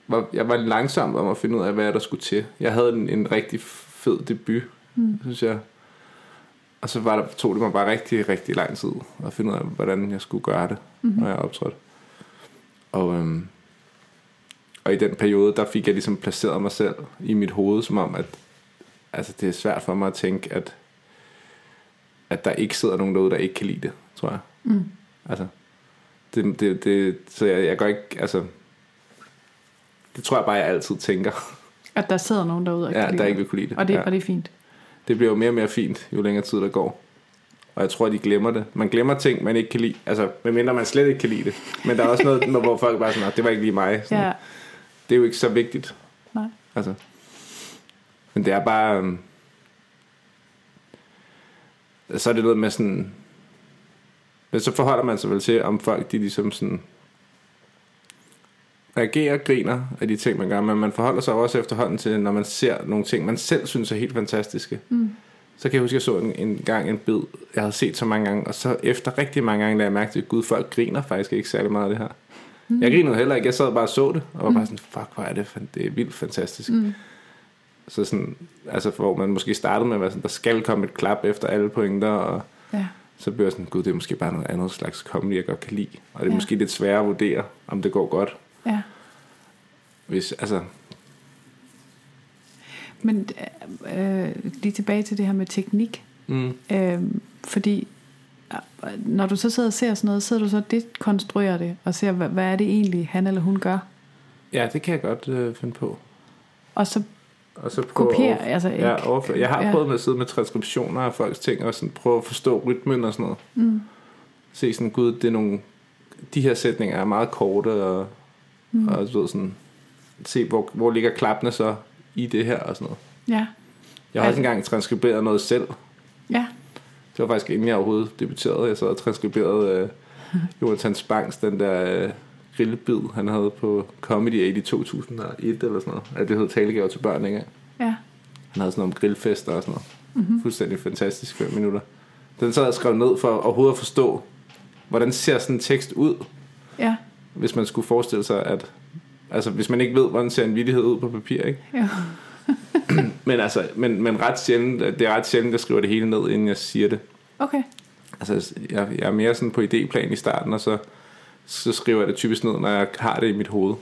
var, jeg var langsom om at finde ud af, hvad der skulle til. Jeg havde en, en rigtig fed debut, Mm. synes jeg. Og så var der, tog det mig bare rigtig, rigtig lang tid at finde ud af, hvordan jeg skulle gøre det, Mhm. når jeg optrådte. Og, øhm, og i den periode, der fik jeg ligesom placeret mig selv i mit hoved, som om, at altså, det er svært for mig at tænke, at, at der ikke sidder nogen derude, der ikke kan lide det, tror jeg. Mm. Altså, det, det, det, så jeg, jeg går ikke, altså, det tror jeg bare, jeg altid tænker, At der sidder nogen derude og ja, kan lide der ikke vil kunne lide det. Og det, ja. og det er fint. Det bliver jo mere og mere fint, jo længere tid der går. Og jeg tror, de glemmer det. Man glemmer ting, man ikke kan lide. Altså, medmindre man slet ikke kan lide det. Men der er også noget, hvor folk bare sådan, "Nå, det var ikke lige mig. Sådan, Ja, Det er jo ikke så vigtigt. nej. Altså. Men det er bare... øhm, Så er det noget med sådan... Men så forholder man sig vel til, om folk de ligesom sådan reagerer og griner af de ting, man gør. Men man forholder sig også efterhånden til, når man ser nogle ting, man selv synes er helt fantastiske. Mm. Så kan jeg huske, at jeg så en, en gang en bid, jeg havde set så mange gange, og så efter rigtig mange gange lagde jeg mærke til, at gud, folk griner faktisk ikke særlig meget af det her. Mm. Jeg grinede heller ikke, jeg sad bare og så det, og var bare sådan, fuck, hvor er det, det er vildt fantastisk. Mm. Så sådan, altså hvor man måske startede med at være sådan, der skal komme et klap efter alle pointer, og Ja. så bliver jeg sådan, gud, det er måske bare noget andet slags comedy, jeg godt kan lide. Og det er ja. måske lidt sværere at vurdere, om det går godt. Ja. Hvis, altså, Men øh, lige tilbage til det her med teknik. mm, Øh, fordi når du så sidder og ser sådan noget, sidder du så og dekonstruerer det, og ser, hvad, hvad er det egentlig, han eller hun gør. ja, det kan jeg godt øh, finde på. Og så Og så prøve kopiere, altså ikke... Ja, overføre. Jeg har ja. prøvet med at sidde med transkriptioner af folks ting, og sådan prøve at forstå rytmen og sådan noget. Mm. Se sådan, gud, det er nogle... De her sætninger er meget korte, og, Mm. og ved sådan... Se, hvor, hvor ligger klappene så i det her og sådan noget. Ja, Jeg har også engang transkriberet noget selv. ja, Det var faktisk inden jeg overhovedet debuterede. Jeg sad og transkriberede øh, <laughs> Jonathan Spangs, den der øh, grillebid, han havde på Comedy Aid i 2001 eller sådan noget. Ja, det hed Talegaver til børn, ikke? ja. Han havde sådan nogle grillfester og sådan noget. Mm-hmm. Fuldstændig fantastisk fem minutter. Den sad jeg skrev ned for overhovedet at forstå hvordan ser sådan en tekst ud, Ja. Hvis man skulle forestille sig, at... Altså, hvis man ikke ved, hvordan ser en vittighed ud på papir, ikke? Ja. <clears throat> Men altså, men, men ret sjældent, det er ret sjældent, jeg skriver det hele ned, inden jeg siger det. Okay. Altså, jeg, jeg er mere sådan på idéplan i starten, og så, så skriver jeg det typisk ned, når jeg har det i mit hoved.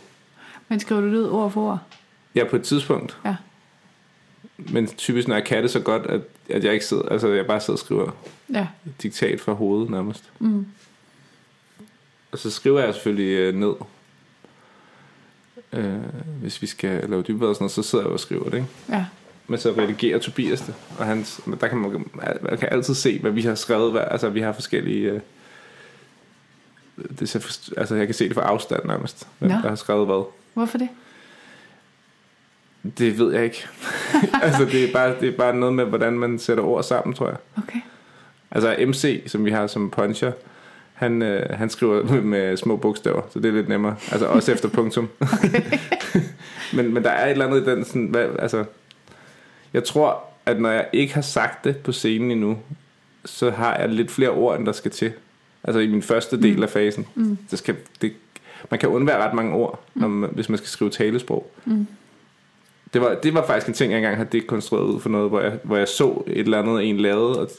Men skriver du det ud ord for ord? Ja, på et tidspunkt. Ja. Men typisk, når jeg kan det så godt, at, at jeg ikke sidder, altså jeg bare sidder og skriver Ja. diktat fra hovedet nærmest. Mm. Og så skriver jeg selvfølgelig øh, ned. Øh, hvis vi skal lave dybere og sådan noget, så sidder jeg og skriver det, ikke? Ja. Men så redigerer Tobias det, og han, der kan man, man kan altid se, hvad vi har skrevet. Hvad, altså, vi har forskellige... Øh, det er så, altså, jeg kan se det fra afstand nærmest, hvem Nå. der har skrevet hvad. Hvorfor det? Det ved jeg ikke. <laughs> altså, det er, bare, det er bare noget med, hvordan man sætter ord sammen, tror jeg. Okay. Altså MC, som vi har som puncher, han, øh, han skriver <laughs> med, med små bogstaver, så det er lidt nemmere. Altså også efter punktum. <laughs> <laughs> men, men der er et eller andet i den sådan, hvad, altså, jeg tror, at når jeg ikke har sagt det på scenen endnu, så har jeg lidt flere ord, end der skal til. Altså i min første del af fasen. Mm. Det skal, det, man kan undvære ret mange ord, når man, hvis man skal skrive talesprog. Mm. Det var, det var faktisk en ting, jeg engang har dekonstrueret ud for noget, hvor jeg, hvor jeg så et eller andet, en lavede, og,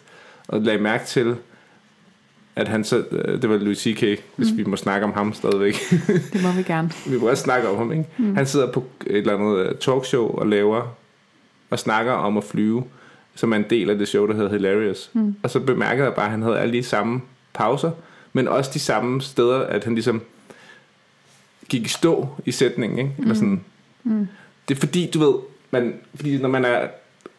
og lagde mærke til, at han så, øh, det var Louis C.K., hvis mm. vi må snakke om ham stadigvæk. <laughs> Det må vi gerne. vi må også snakke om ham, ikke? Mm. Han sidder på et eller andet øh, talkshow og laver, og snakker om at flyve, som er en del af det show, der hedder Hilarious. Mm. Og så bemærkede jeg bare, at han havde alle de samme pauser, men også de samme steder, at han ligesom gik i stå i sætningen, ikke? Eller sådan. Mm. Det er fordi, du ved, man, fordi når man er,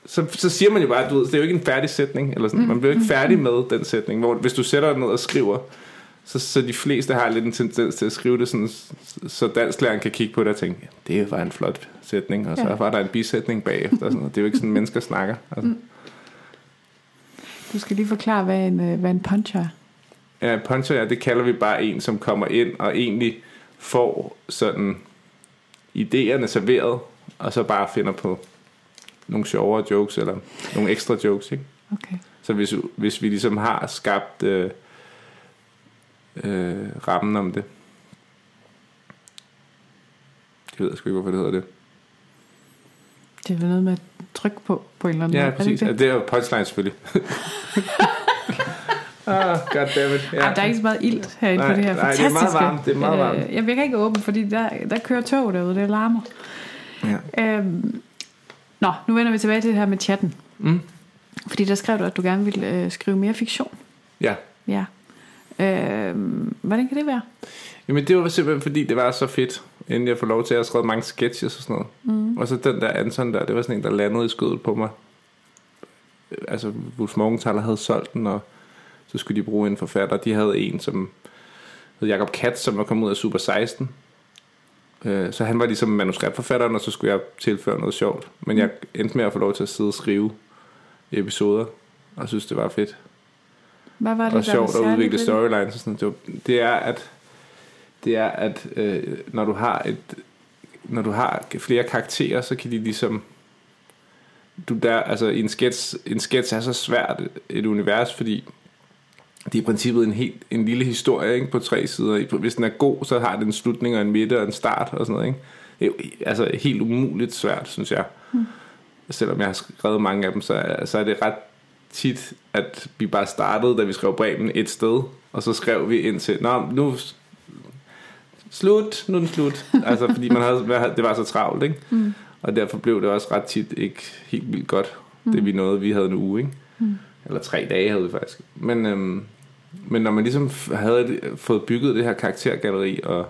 så, så siger man jo bare, du ved, det er jo ikke en færdig sætning, eller sådan. Man bliver ikke færdig med den sætning, hvor hvis du sætter dig ned og skriver, så, så de fleste har lidt en tendens til at skrive det sådan, så dansklæreren kan kigge på det og tænke, ja, det var en flot sætning, og så Ja. var der en bisætning bagefter. Sådan noget. Det er jo ikke sådan, mennesker snakker. Altså. Du skal lige forklare, hvad en, øh, hvad en puncher er. Ja, puncher, ja, det kalder vi bare en, som kommer ind og egentlig får sådan idéerne serveret, og så bare finder på nogle sjovere jokes, eller nogle ekstra jokes, ikke? Okay. Så hvis, hvis vi ligesom har skabt øh, øh, rammen om det. Det ved jeg sgu ikke, hvorfor det hedder det. Det er vel noget med at trykke på, på en eller anden Ja, måde. Er det præcis. ikke Ja, det? det er punchline selvfølgelig. <laughs> ah, goddammit. Ja. Ej, der er ikke så meget ilt herinde Nej, på det her nej, det er meget fantastiske. varmt, det er meget varmt. Øh, jeg kan ikke åbne, fordi der, der kører tog derude, det larmer. Ja. Øhm, nå, nu vender vi tilbage til det her med chatten. Mm. Fordi der skrev du, at du gerne ville øh, skrive mere fiktion. ja. Ja. Øhm, hvordan kan det være? Jamen det var simpelthen fordi det var så fedt Inden jeg får lov til at skrevet mange sketches og sådan noget mm. Og så den der Anton der Det var sådan en der landede i skødet på mig Øh, Altså Wolf Morgenthaler havde solgt den Og så skulle de bruge en forfatter De havde en som hed Jacob Katz Som var kommet ud af Super 16 Øh, Så han var ligesom manuskriptforfatteren Og så skulle jeg tilføre noget sjovt. Men jeg endte med at få lov til at sidde og skrive Episoder Og synes det var fedt. Hvad var det, og der sjovt var at udvikle storylines og sådan. Det, var- det er at det er at øh, når du har et når du har flere karakterer, så kan de ligesom du der altså en sketch en sketch er så svært et univers, fordi det er i princippet en helt en lille historie ikke, på tre sider. Hvis den er god, så har den en slutning og en midte og en start og sådan noget. Ikke? Det er jo altså helt umuligt svært, synes jeg. Hmm. Selvom jeg har skrevet mange af dem, så, er- så er det ret tit, at vi bare startede, da vi skrev Bremen et sted, og så skrev vi ind til, Nå, nu slut, nu er den slut. <laughs> altså, fordi man havde, det var så travlt, ikke? Mm. Og derfor blev det også ret tit ikke helt vildt godt, mm. det vi nåede. Vi havde en uge, ikke? Mm. Eller tre dage havde vi faktisk. Men, øhm, men når man ligesom havde fået bygget det her karaktergalleri, og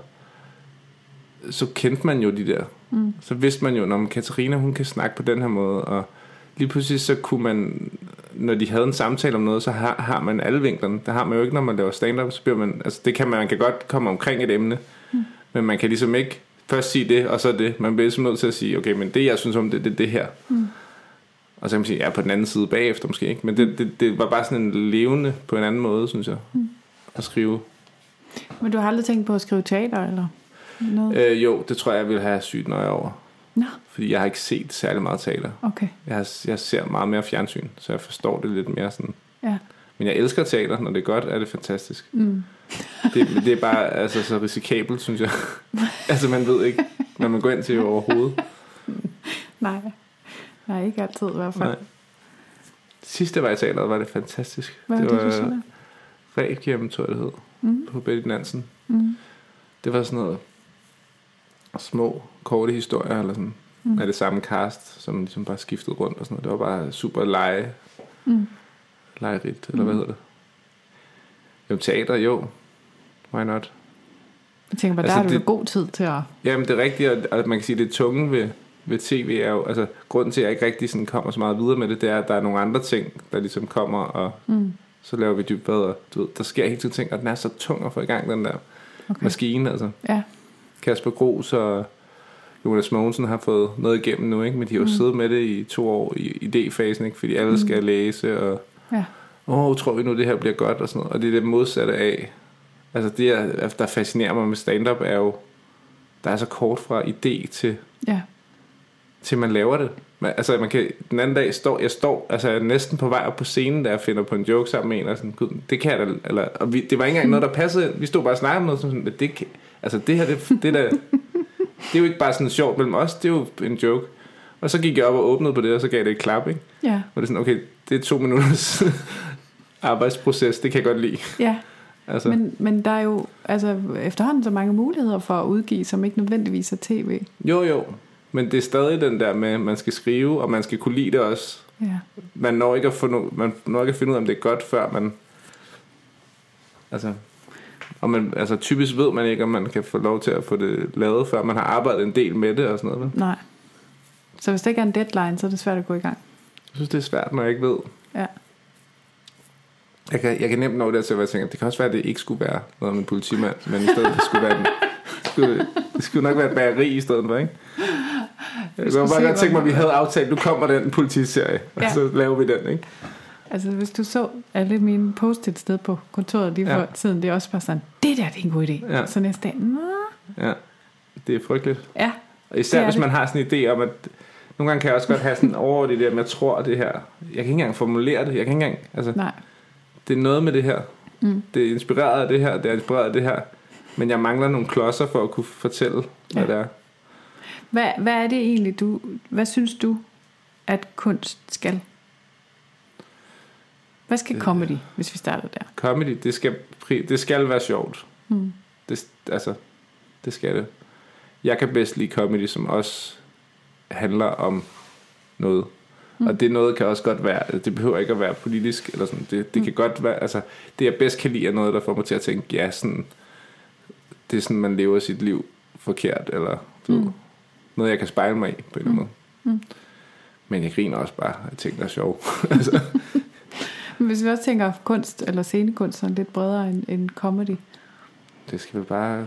så kendte man jo de der. Mm. Så vidste man jo, når Katarina hun kan snakke på den her måde, og lige pludselig så kunne man, når de havde en samtale om noget, så har, har man alle vinklerne. Det har man jo ikke, når man laver stand-up, så bliver man, altså det kan man, man kan godt komme omkring et emne, mm. men man kan ligesom ikke først sige det, og så det. Man bliver ligesom nødt til at sige, okay, men det jeg synes om det, det er det her. Mm. Og så kan man sige, ja, på den anden side bagefter måske ikke, men det, det, det var bare sådan en levende på en anden måde, synes jeg, mm. at skrive. Men du har aldrig tænkt på at skrive teater, eller noget? Øh, jo, det tror jeg, jeg vil have sygt nøje over. Nå, Fordi jeg har ikke set særlig meget teater. okay. Jeg, har, jeg ser meget mere fjernsyn, så jeg forstår det lidt mere sådan. Ja. Men jeg elsker teater, når det er godt, er det fantastisk. Mm. Det, det er bare altså, så risikabelt, synes jeg. <laughs> altså man ved ikke, når man går ind til overhovedet. Nej. Nej, ikke altid i hvert fald. Nej. Sidst jeg var i teateret, var det fantastisk. Hvad var det, var så der? Requiem, tror jeg det hed, Mm. på Betty Nansen. Mm. Det var sådan noget små, korte historier, eller sådan, Mm. af det samme cast, som ligesom bare skiftede rundt og sådan noget. Det var bare super lege, Mm. legerigt, eller hvad Mm. hedder det? Jo, teater, jo. Why not? Jeg tænker bare, Altså, der du det- det... god tid til at... Jamen, det er rigtigt, og- og man kan sige, det tunge ved, ved tv er jo, altså, grunden til, at jeg ikke rigtig sådan kommer så meget videre med det, det er, at der er nogle andre ting, der ligesom kommer, og Mm. så laver vi dybt bedre. Du ved, der sker hele tiden ting, og den er så tung at få i gang, den der Okay. maskine, altså. Ja. Kasper Gros og Jonas Mogensen har fået noget igennem nu, ikke? men de har jo Mm. siddet med det i to år i idéfasen, ikke? fordi alle Mm. skal læse, og Ja. åh, tror vi nu, det her bliver godt, og sådan noget. Og det er det modsatte af, altså det, er, der fascinerer mig med stand-up, er jo, der er så kort fra idé til, Ja. Til man laver det. Man, altså man kan, den anden dag står, jeg står, altså jeg er næsten på vej op på scenen, da jeg finder på en joke sammen med en, og sådan, gud, det kan jeg da, eller, og vi, det var ikke engang noget, der passede. Vi stod bare og snakkede om noget, sådan, men det kan, altså det her, det, det der, det er jo ikke bare sådan sjovt mellem os, det er jo en joke. Og så gik jeg op og åbnede på det, og så gav det et klap, ikke? Ja. Og det er sådan, okay, det er to minutters <laughs> arbejdsproces, det kan jeg godt lide. Ja. Altså, Men, men der er jo altså, efterhånden så mange muligheder for at udgive, som ikke nødvendigvis er tv. jo jo, men det er stadig den der med, at man skal skrive, og man skal kunne lide det også. Ja. man når ikke at, få no, man når ikke at finde ud af, om det er godt, før man... Altså, og man, altså typisk ved man ikke, om man kan få lov til at få det lavet, før man har arbejdet en del med det og sådan noget. vel? Nej. Så hvis der ikke er en deadline, så er det svært at gå i gang. Jeg synes, det er svært, når jeg ikke ved. Ja. Jeg kan, jeg kan nemt nå det til, at jeg tænker, det kan også være, at det ikke skulle være noget med en politimand, men i stedet det skulle være den, det <laughs> skulle, det skulle nok være et bageri i stedet for, ikke? Jeg kunne bare godt tænke mig, at vi havde aftalt, nu kommer den politiserie, og Ja. så laver vi den, ikke? Altså hvis du så alle mine post-it sted på kontoret lige Ja. for tiden, det er også bare sådan, det der det er en god idé. Ja. Så næste dag, Nå. Ja, det er frygteligt. ja, Og især Det hvis det. man har sådan en idé om, at nogle gange kan jeg også godt have sådan over det der, men jeg tror det her, jeg kan ikke engang formulere det, jeg kan ikke engang, altså, nej. det er noget med det her, Mm. det er inspireret af det her, det er inspireret af det her, men jeg mangler nogle klodser for at kunne fortælle, hvad Ja. det er. Hvad, hvad er det egentlig, du, hvad synes du, at kunst skal? Hvad skal Øh. comedy, hvis vi starter der? Comedy, det skal, det skal være sjovt. Mm. Det, altså, det skal det. Jeg kan bedst lide comedy, som også handler om noget. Mm. Og det noget kan også godt være, det behøver ikke at være politisk, eller sådan, det, det mm. kan godt være, altså, det jeg bedst kan lide er noget, der får mig til at tænke, ja, sådan, det er sådan, man lever sit liv forkert, eller du, Mm. Mm. noget, jeg kan spejle mig i, på en eller anden Mm. måde. Mm. Men jeg griner også bare af ting, der er sjove. <laughs> altså, Men hvis vi også tænker kunst eller scenekunst sådan lidt bredere end, end comedy. det skal vel bare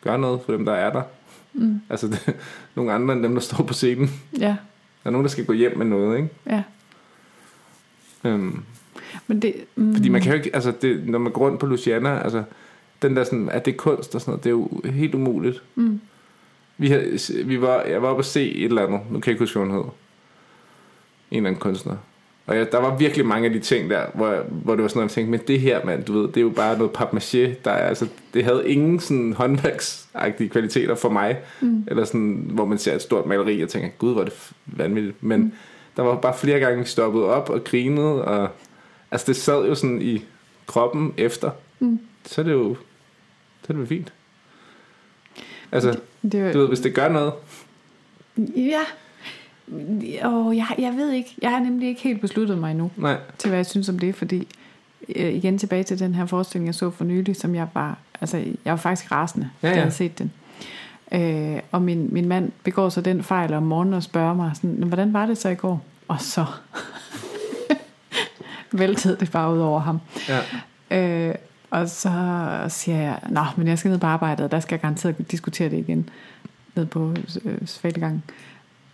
gøre noget for dem, der er der. Mm. Altså, det, nogle andre end dem, der står på scenen. Ja, Der er nogen, der skal gå hjem med noget, ikke? ja. Øhm, Men det, mm, fordi man kan jo ikke, altså det, når man går rundt på Luciana, altså den der sådan, at det er kunst og sådan noget, det er jo helt umuligt. Mm. Vi, har, vi var, jeg var oppe at se et eller andet, nu kan jeg ikke huske, hvad hun hed. En eller anden kunstner. Og jeg, der var virkelig mange af de ting der, hvor, hvor det var sådan noget, jeg tænkte, men det her, mand, du ved, det er jo bare noget papmaché, der er, altså, det havde ingen sådan håndværksagtige kvaliteter for mig, Mm. eller sådan, hvor man ser et stort maleri og tænker, gud, hvor er det vanvittigt. Men mm. der var bare flere gange, vi stoppede op og grinede, og altså det sad jo sådan i kroppen efter. Mm. Så er det jo, så er det jo fint. Altså, det, det, du ved, hvis det gør noget, Ja. Åh, jeg, jeg ved ikke. Jeg har nemlig ikke helt besluttet mig endnu nej, til, hvad jeg synes om det, fordi øh, igen tilbage til den her forestilling, jeg så for nylig, som jeg var, altså jeg var faktisk rasende, Ja, ja, da jeg havde set den. Øh, og min, min mand begår så den fejl om morgenen og spørger mig, sådan, "Nå, hvordan var det så i går? Og så <laughs> væltede det bare ud over ham. ja. Øh, og så siger jeg, nå, men jeg skal ned på arbejdet, og der skal jeg garanteret diskutere det igen, ned på øh, Svalegangen.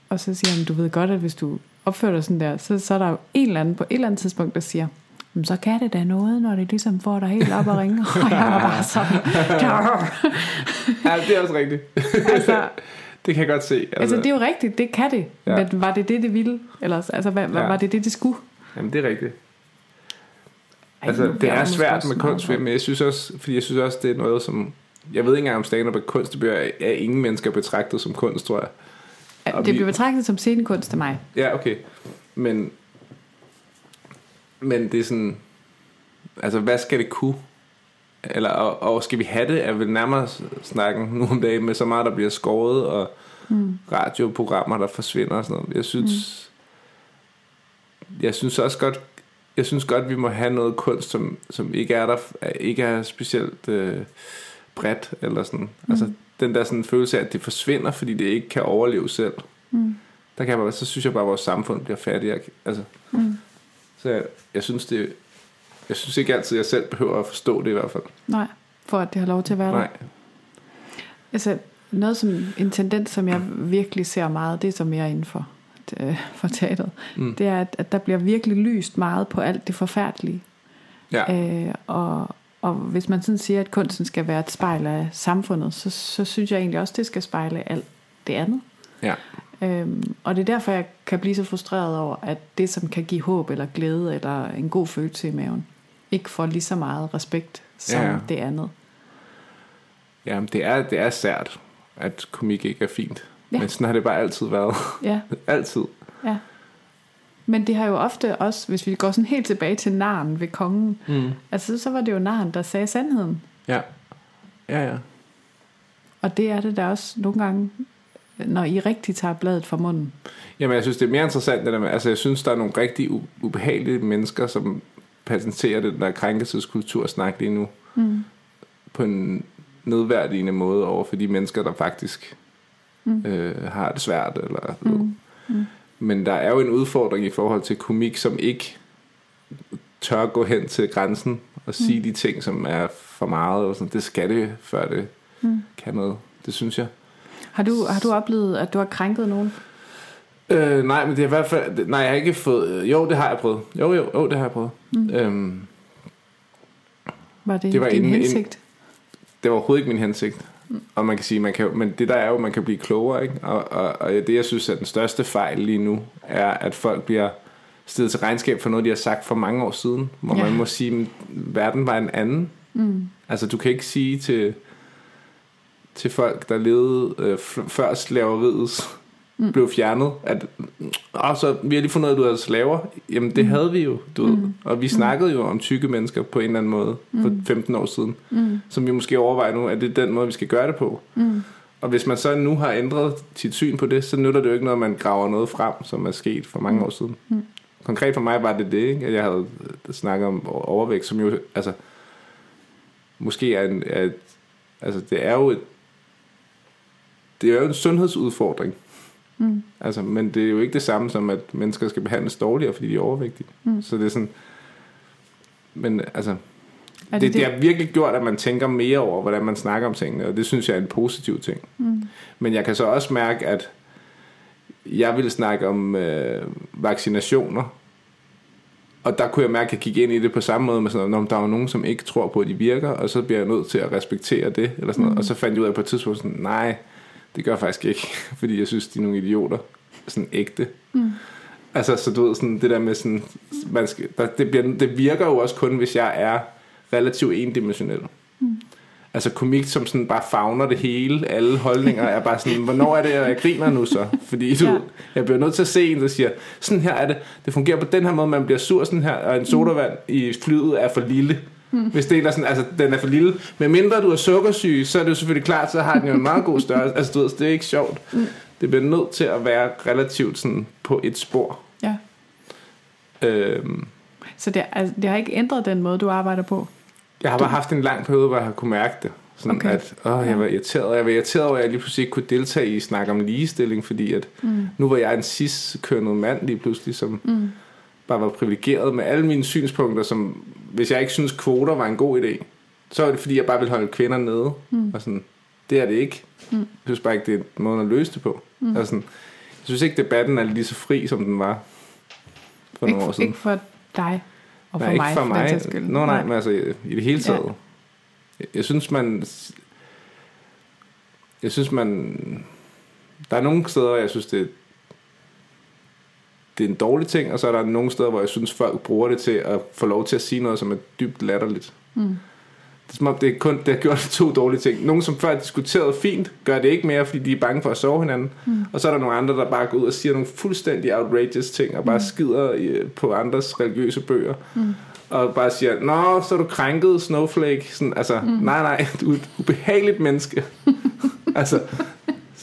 Og så siger han, du ved godt, at hvis du opfører dig sådan der, så, så er der jo en eller anden på et eller andet tidspunkt, der siger, "Men så kan det da noget, når det ligesom får dig helt op og ringe. <laughs> Og jeg var bare sådan, ja, det er også rigtigt. <laughs> altså, Det kan jeg godt se. Altså, altså, det er jo rigtigt, det kan det. Ja. Men var det det, det ville? Eller, altså, hvad, Ja. var det det, det skulle? Jamen, det er rigtigt. Altså, det er svært med kunst, men jeg synes også, fordi jeg synes også, det er noget, som... Jeg ved ikke engang, om stand-up er kunst. Det bliver af ingen mennesker betragtet som kunst, tror jeg. Og Det bliver betragtet som scenekunst af mig. Ja, okay. Men, men det er sådan... Altså, hvad skal det kunne? Eller, og, og skal vi have det, er vel nærmere snakken nu om dagen med så meget, der bliver skåret, og mm. radioprogrammer, der forsvinder og sådan noget. Jeg synes... Mm. Jeg synes også godt... Jeg synes godt, vi må have noget kunst, som, som ikke er der, ikke er specielt øh, bredt, eller sådan. Mm. Altså, den der sådan følelse af, at det forsvinder, fordi det ikke kan overleve selv. Mm. Der kan jeg bare, så synes jeg bare, at vores samfund bliver fattigere. Altså, Mm. så jeg, jeg synes det, jeg synes ikke altid, at jeg selv behøver at forstå det i hvert fald. Nej, for at det har lov til at være der. Nej. Altså, noget som en tendens, som jeg virkelig ser meget, det er så mere inden for, øh, for teateret, Mm. det er, at, at der bliver virkelig lyst meget på alt det forfærdelige. Ja. Øh, og, og hvis man sådan siger, at kunsten skal være et spejl af samfundet, så, så synes jeg egentlig også, det skal spejle alt det andet. Ja. Øhm, og det er derfor, jeg kan blive så frustreret over, at det, som kan give håb eller glæde eller en god følelse i maven, ikke får lige så meget respekt som Ja. det andet. ja, men det er, det er sært, at komik ikke er fint. Ja. Men sådan har det bare altid været. Ja, <laughs> altid. ja. Men det har jo ofte også, hvis vi går sådan helt tilbage til naren ved kongen, Mm. altså så var det jo naren, der sagde sandheden. Ja. Ja, ja. Og det er det der også nogle gange, når I rigtig tager bladet fra munden. Jamen, jeg synes, det er mere interessant, det der med, altså, jeg synes, der er nogle rigtig ubehagelige mennesker, som patenterer den der krænkelseskultursnak lige nu, Mm. på en nedværdigende måde over for de mennesker, der faktisk Mm. øh, har det svært. Eller, Mm. Mm. Men der er jo en udfordring i forhold til komik, som ikke tør gå hen til grænsen og sige de ting, som er for meget. Og sådan. Det skal det, før det Mm. kan noget. Det synes jeg. Har, du, har du oplevet, at du har krænket nogen? Øh, nej, men det er i hvert fald... Nej, jeg har ikke fået... øh, Jo, det har jeg prøvet. Jo, jo, jo det har jeg prøvet. Mm. Øhm, Var det, Det var din inden- hensigt? det var overhovedet ikke min hensigt. Og man kan sige, man kan, men det der er jo, man kan blive klogere, ikke? Og, og, og det, jeg synes er den største fejl lige nu, er, at folk bliver stillet til regnskab for noget, de har sagt for mange år siden. Hvor Ja. man må sige, at verden var en anden. Mm. Altså, du kan ikke sige til, til folk, der levede øh, før slaveriet mm. blev fjernet, at Åh, så vi har lige fundet ud af, at du havde slaver. Jamen, det mm. havde vi jo, du ved. Og vi snakkede jo om tykke mennesker på en eller anden måde for 15 år siden, Mm. som vi måske overvejer nu, at det er den måde, vi skal gøre det på. Mm. Og hvis man så nu har ændret sit syn på det, så nytter det jo ikke noget, at man graver noget frem, som er sket for mange år siden. Mm. Konkret for mig var det det, ikke? at jeg havde øh, snakket om overvægt, som jo, altså, måske er en, er et, altså det er jo et, det er jo en sundhedsudfordring. Mm. Altså, men det er jo ikke det samme som, at mennesker skal behandles dårligere, fordi de er overvægtige. Mm. Så det er sådan, men altså, Er det, det, det har virkelig gjort, at man tænker mere over, hvordan man snakker om tingene, og det synes jeg er en positiv ting. Mm. Men jeg kan så også mærke, at jeg ville snakke om øh, vaccinationer, og der kunne jeg mærke, at jeg gik ind i det på samme måde med sådan noget, "Nå, men der er jo nogen, som ikke tror på, at de virker, og så bliver jeg nødt til at respektere det, eller sådan noget. Og så fandt jeg ud af på et tidspunkt sådan, nej, det gør jeg faktisk ikke, <laughs> fordi jeg synes, de er nogle idioter. Sådan ægte. Mm. Altså, så du ved, sådan det der med sådan, man skal, der, det, bliver, det virker jo også kun, hvis jeg er relativt endimensionel. Mm. Altså komik, som sådan bare fagner det hele, alle holdninger er bare sådan, hvornår er det, jeg griner nu så? Fordi du, Ja. jeg bliver nødt til at se en, der siger, sådan her er det, det fungerer på den her måde, man bliver sur sådan her, og en sodavand i flyet er for lille. Mm. Hvis det er sådan, altså den er for lille. Men mindre du er sukkersyg, så er det jo selvfølgelig klart, så har den jo en meget god størrelse. Altså du ved, det er ikke sjovt. Mm. Det bliver nødt til at være relativt sådan på et spor. Ja. Øhm, Så det, altså, det har ikke ændret den måde, du arbejder på? Jeg har bare haft en lang periode, hvor jeg har kunne mærke det. Sådan okay. at åh, jeg var irriteret. Jeg var irriteret over, at jeg lige pludselig ikke kunne deltage i snak om ligestilling, fordi at Mm. nu var jeg en cis-kønnet mand lige pludselig, som Mm. bare var privilegeret med alle mine synspunkter, som hvis jeg ikke synes kvoter var en god idé, så var det fordi, jeg bare ville holde kvinder nede. Mm. Og sådan, det er det ikke. Mm. Jeg synes bare ikke, det er måden at løse det på. Mm. Altså, sådan, jeg synes ikke, debatten er lige så fri, som den var for nogle år Ikke, siden. ikke for dig og for Nej, mig, ikke for mig. skyld. Nå, nej, men altså i, i det hele taget. Ja. Jeg, jeg synes, man... Jeg synes, man... Der er nogle steder, jeg synes, det... det er en dårlig ting, og så er der nogle steder, hvor jeg synes, folk bruger det til at få lov til at sige noget, som er dybt latterligt. Mm. Det er som om, det er kun, det har gjort to dårlige ting. Nogle, som før diskuterede fint, gør det ikke mere, fordi de er bange for at sove hinanden. Mm. Og så er der nogle andre, der bare går ud og siger nogle fuldstændig outrageous ting, og bare mm. skider på andres religiøse bøger. Mm. Og bare siger, nå, så er du krænket, Snowflake. Sådan, altså, mm. nej, nej, du er et ubehageligt menneske. <laughs> altså,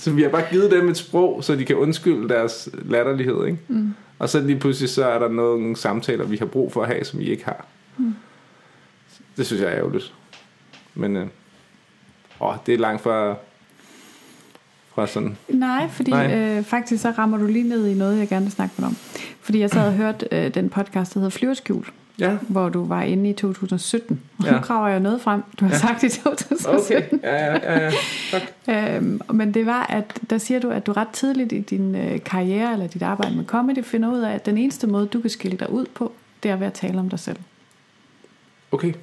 så vi har bare givet dem et sprog, så de kan undskylde deres latterlighed, ikke? Mm. Og så lige pludselig, så er der nogle samtaler, vi har brug for at have, som vi ikke har. Mm. Det synes jeg er ærgerligt. Men øh, åh, det er langt fra, fra sådan... Nej, fordi Nej. Øh, faktisk så rammer du lige ned i noget, jeg gerne vil snakke med om. Fordi jeg sad og hørt øh, den podcast, der hedder Flyverskjul, ja. hvor du var inde i 2017. Og ja. nu kraver jeg noget frem, du har ja. sagt i 2017. Okay, ja, ja, ja, ja. Tak. øhm, men det var, at der siger du, at du ret tidligt i din øh, karriere eller dit arbejde med comedy finder ud af, at den eneste måde, du kan skille dig ud på, det er ved at tale om dig selv. Okay.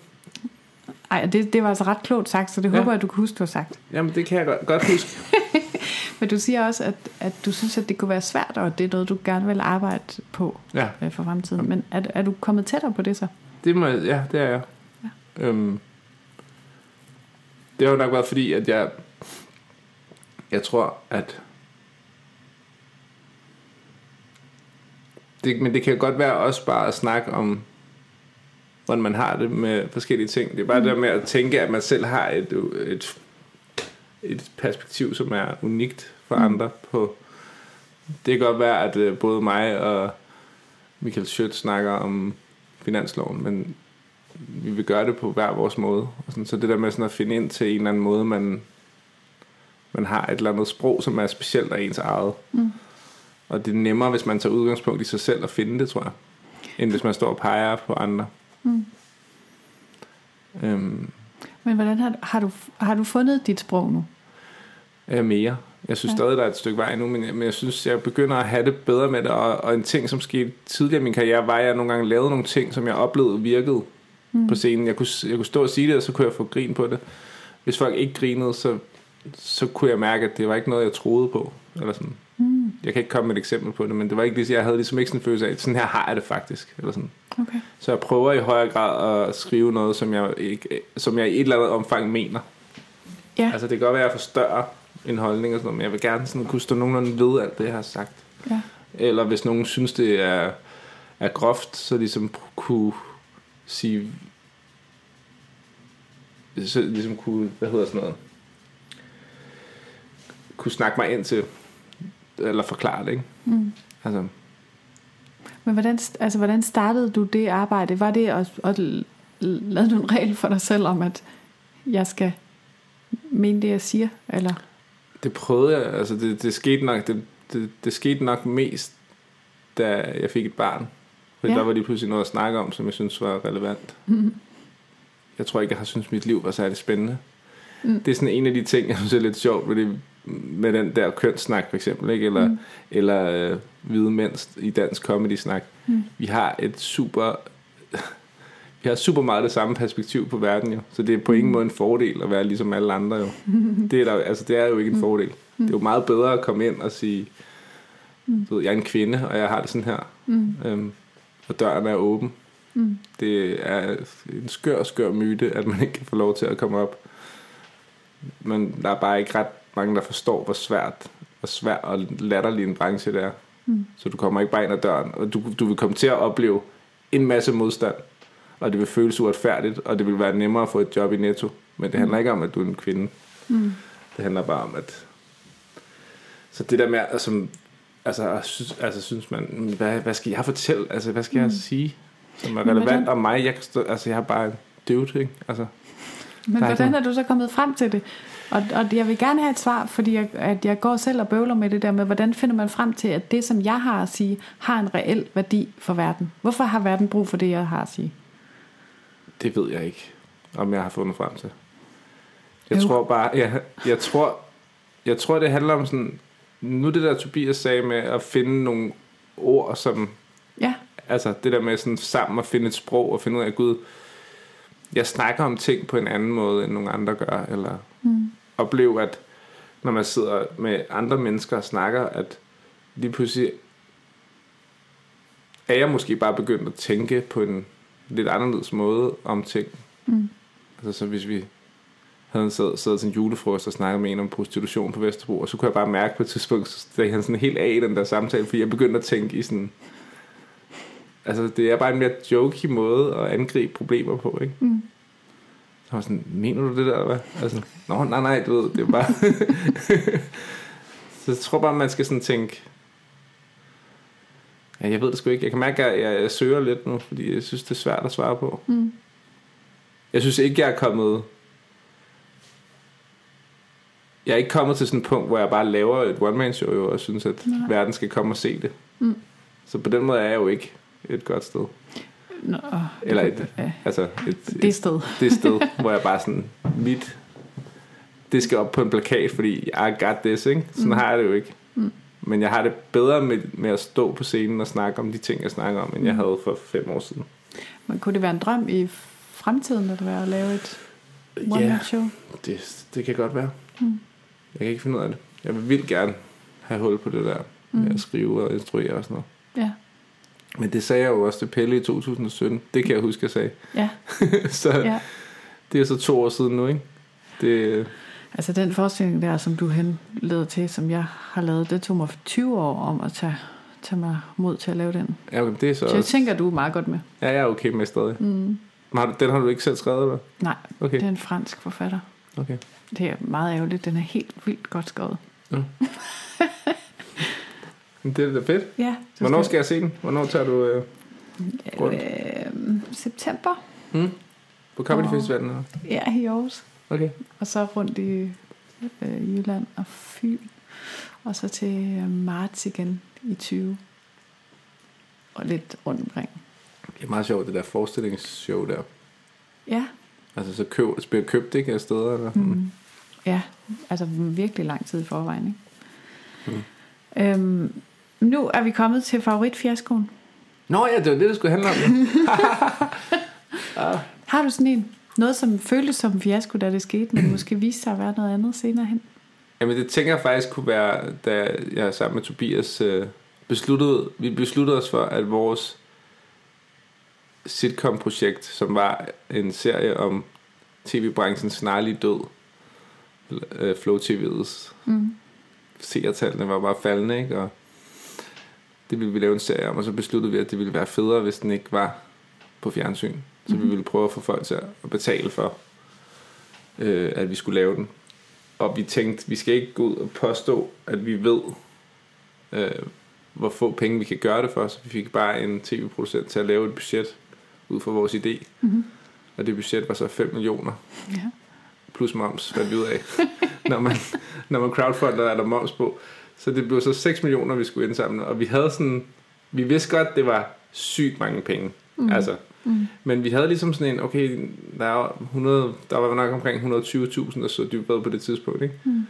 Ej, det, det var altså ret klogt sagt, så det ja. håber jeg, du kan huske, du har sagt. Jamen, det kan jeg godt, godt huske. <laughs> Men du siger også, at, at du synes, at det kunne være svært, og det er noget, du gerne vil arbejde på ja. øh, for fremtiden. Men er, er du kommet tættere på det så? Det må, ja, det er jeg. Ja. Øhm, det har jo nok været fordi, at jeg, jeg tror, at det, men det kan godt være også bare at snakke om hvordan man har det med forskellige ting. Det er bare mm. det med at tænke, at man selv har et, et, et perspektiv, som er unikt for mm. andre. På, det kan godt være, at øh, både mig og Michael Schødt snakker om finansloven, men vi vil gøre det på hver vores måde. Og sådan, så det der med sådan at finde ind til en eller anden måde, man, man har et eller andet sprog, som er specielt af ens eget. Mm. Og det er nemmere, hvis man tager udgangspunkt i sig selv og finde det, tror jeg, end hvis man står og peger på andre. Mm. Øhm, Men hvordan har, har, du, har du fundet dit sprog nu? Øh, mere. Jeg synes ja. stadig, der er et stykke vej nu, men jeg, men jeg synes, jeg begynder at have det bedre med det. Og, og en ting, som skete tidligere i min karriere, var, at jeg nogle gange lavede nogle ting, som jeg oplevede virkede mm. på scenen. Jeg kunne, jeg kunne stå og sige det, og så kunne jeg få grin på det. Hvis folk ikke grinede, så, så kunne jeg mærke, at det var ikke noget, jeg troede på. Eller sådan. Mm. Jeg kan ikke komme med et eksempel på det, men det var ikke lige, jeg havde ligesom ikke sådan en følelse af, sådan her har jeg det faktisk. Eller sådan. Okay. Så jeg prøver i højere grad at skrive noget, som jeg, ikke, som jeg i et eller andet omfang mener. Ja. Altså det kan godt være, at jeg forstørrer en holdning og sådan noget, men jeg vil gerne sådan kunne stå nogenlunde ved alt det, jeg har sagt. Ja. Eller hvis nogen synes, det er, er groft, så ligesom kunne sige, så ligesom kunne, hvad hedder sådan noget, kunne snakke mig ind til, eller forklare det, ikke? Mm. Altså, men hvordan, altså, hvordan startede du det arbejde? Var det at, at lave du en regel for dig selv om, at jeg skal mene det, jeg siger? Eller? Det prøvede jeg. Altså, det, det, skete nok, det, det, det skete nok mest, da jeg fik et barn. For ja. der var lige pludselig noget at snakke om, som jeg synes var relevant. Mm. Jeg tror ikke, jeg har syntes, mit liv var særlig spændende. Mm. Det er sådan en af de ting, jeg synes er lidt sjovt ved, det, med den der kønssnak for eksempel, ikke? eller, mm. eller øh, hvide mænd i dansk comedy-snak. Mm. Vi har et super... vi har super meget det samme perspektiv på verden jo, så det er på ingen mm. måde en fordel at være ligesom alle andre jo. det, er der, altså, det er jo ikke en mm. fordel. Mm. Det er jo meget bedre at komme ind og sige, mm. du ved, jeg er en kvinde, og jeg har det sådan her. Mm. Øhm, og døren er åben. Mm. Det er en skør, skør myte, at man ikke kan få lov til at komme op. Men der er bare ikke ret mange, der forstår, hvor svært, hvor svært og latterlig en branche det er. Mm. Så du kommer ikke bare ind ad døren, og du, du vil komme til at opleve en masse modstand, og det vil føles uretfærdigt, og det vil være nemmere at få et job i Netto. Men det handler mm. ikke om, at du er en kvinde. Mm. Det handler bare om, at... Så det der med, altså, altså, synes, altså synes man, hvad, hvad skal jeg fortælle? Altså, hvad skal mm. jeg sige, som er relevant om mig? Jeg, kan stå, altså, jeg har bare en dude, ikke? Altså, Men hvordan er du så kommet frem til det? Og, og jeg vil gerne have et svar, fordi jeg, at jeg går selv og bøvler med det der med, hvordan finder man frem til, at det, som jeg har at sige, har en reel værdi for verden. Hvorfor har verden brug for det, jeg har at sige? Det ved jeg ikke, om jeg har fundet frem til. Jeg jo. tror bare, jeg, jeg tror, jeg tror, det handler om sådan, nu det der Tobias sagde med at finde nogle ord, som, ja. altså det der med sådan sammen at finde et sprog og finde ud af, Gud, jeg snakker om ting på en anden måde, end nogle andre gør, eller mm opleve, at når man sidder med andre mennesker og snakker, at lige pludselig er jeg måske bare begyndt at tænke på en lidt anderledes måde om ting. Mm. Altså så hvis vi havde siddet, siddet til en julefrokost og snakket med en om prostitution på Vesterbro, og så kunne jeg bare mærke på et tidspunkt, så steg han sådan helt af i den der samtale, fordi jeg begyndte at tænke i sådan, altså det er bare en mere jokey måde at angribe problemer på, ikke? Mm. Så var sådan, mener du det der, eller hvad? Altså, Nå, nej, nej, du ved, det er bare... <laughs> så jeg tror bare, man skal sådan tænke... Ja, jeg ved det sgu ikke. Jeg kan mærke, at jeg, jeg søger lidt nu, fordi jeg synes, det er svært at svare på. Mm. Jeg synes ikke, jeg er kommet... Jeg er ikke kommet til sådan et punkt, hvor jeg bare laver et one-man-show, og synes, at Nej. verden skal komme og se det. Mm. Så på den måde er jeg jo ikke et godt sted. Nå, Eller et, ja, altså et, det sted. det sted, <laughs> hvor jeg bare sådan, mit, det skal op på en plakat, fordi I got this, ikke? Sådan mm. har jeg det jo ikke. Mm. Men jeg har det bedre med, med at stå på scenen og snakke om de ting, jeg snakker om, end jeg Mm. havde for fem år siden. Men kunne det være en drøm i fremtiden, at være at lave et one-man show? det, det kan godt være. Mm. Jeg kan ikke finde ud af det. Jeg vil vildt gerne have hul på det der med Mm. at skrive og instruere og sådan noget. Ja, Men det sagde jeg jo også til Pelle i 2017. Det kan jeg huske, jeg sagde. ja, <laughs> så ja. det er så to år siden nu, ikke? Det, Altså den forestilling der, som du henleder til, som jeg har lavet, det tog mig 20 år om at tage, tage mig mod til at lave den. ja, okay, det er så Så jeg også, tænker, du er meget godt med. ja, jeg er okay med stadig. Mm. Men har du, den har du ikke selv skrevet, eller? Nej, Okay, det er en fransk forfatter. okay. Det er meget ærgerligt. Den er helt vildt godt skrevet. Men <laughs> det er da fedt. Ja. Hvornår skal jeg se den? Hvornår tager du øh, rundt? Øh, september. hmm? på Comedy Åh. Festivalen? Eller? Ja, i Aarhus. Okay. Og så rundt i øh, Jylland og Fyn. Og så til øh, marts igen i 20. Og lidt rundt omkring. Det er meget sjovt, det der forestillingsshow der. Ja. Altså så køb, spiller købt ikke af steder? Eller? Mm. Ja, altså virkelig lang tid i forvejen. Ikke? Mm. Øhm, nu er vi kommet til favoritfiaskoen. Nå ja, det var det, det skulle handle om. ja. <laughs> Har du sådan en? Noget, som føltes som en fiasko, da det skete, men måske viste sig at være noget andet senere hen? Jamen det tænker jeg faktisk kunne være, da jeg sammen med Tobias øh, besluttede, vi besluttede os for, at vores sitcom-projekt, som var en serie om tv-branchens snarlige død, øh, Flow TV'ets Mm. seertallene var bare faldende, ikke? Og det ville vi lave en serie om, og så besluttede vi, at det ville være federe, hvis den ikke var på fjernsyn. Så vi Mhm. ville prøve at få folk til at betale for, øh, at vi skulle lave den. Og vi tænkte, vi skal ikke gå ud og påstå, at vi ved, øh, hvor få penge vi kan gøre det for, så vi fik bare en tv-producent til at lave et budget ud fra vores idé. Mm-hmm. Og det budget var så 5 millioner Ja. plus moms, fandt vi ud af. <laughs> når, man, når man crowdfunder, er der moms på. Så det blev så 6 millioner, vi skulle indsamle. Og vi havde sådan, vi vidste godt, det var sygt mange penge. Mm. Altså, Mm. men vi havde ligesom sådan en, okay, der, er 100, der var nok omkring 120.000, der så dybere på det tidspunkt, ikke? Mm.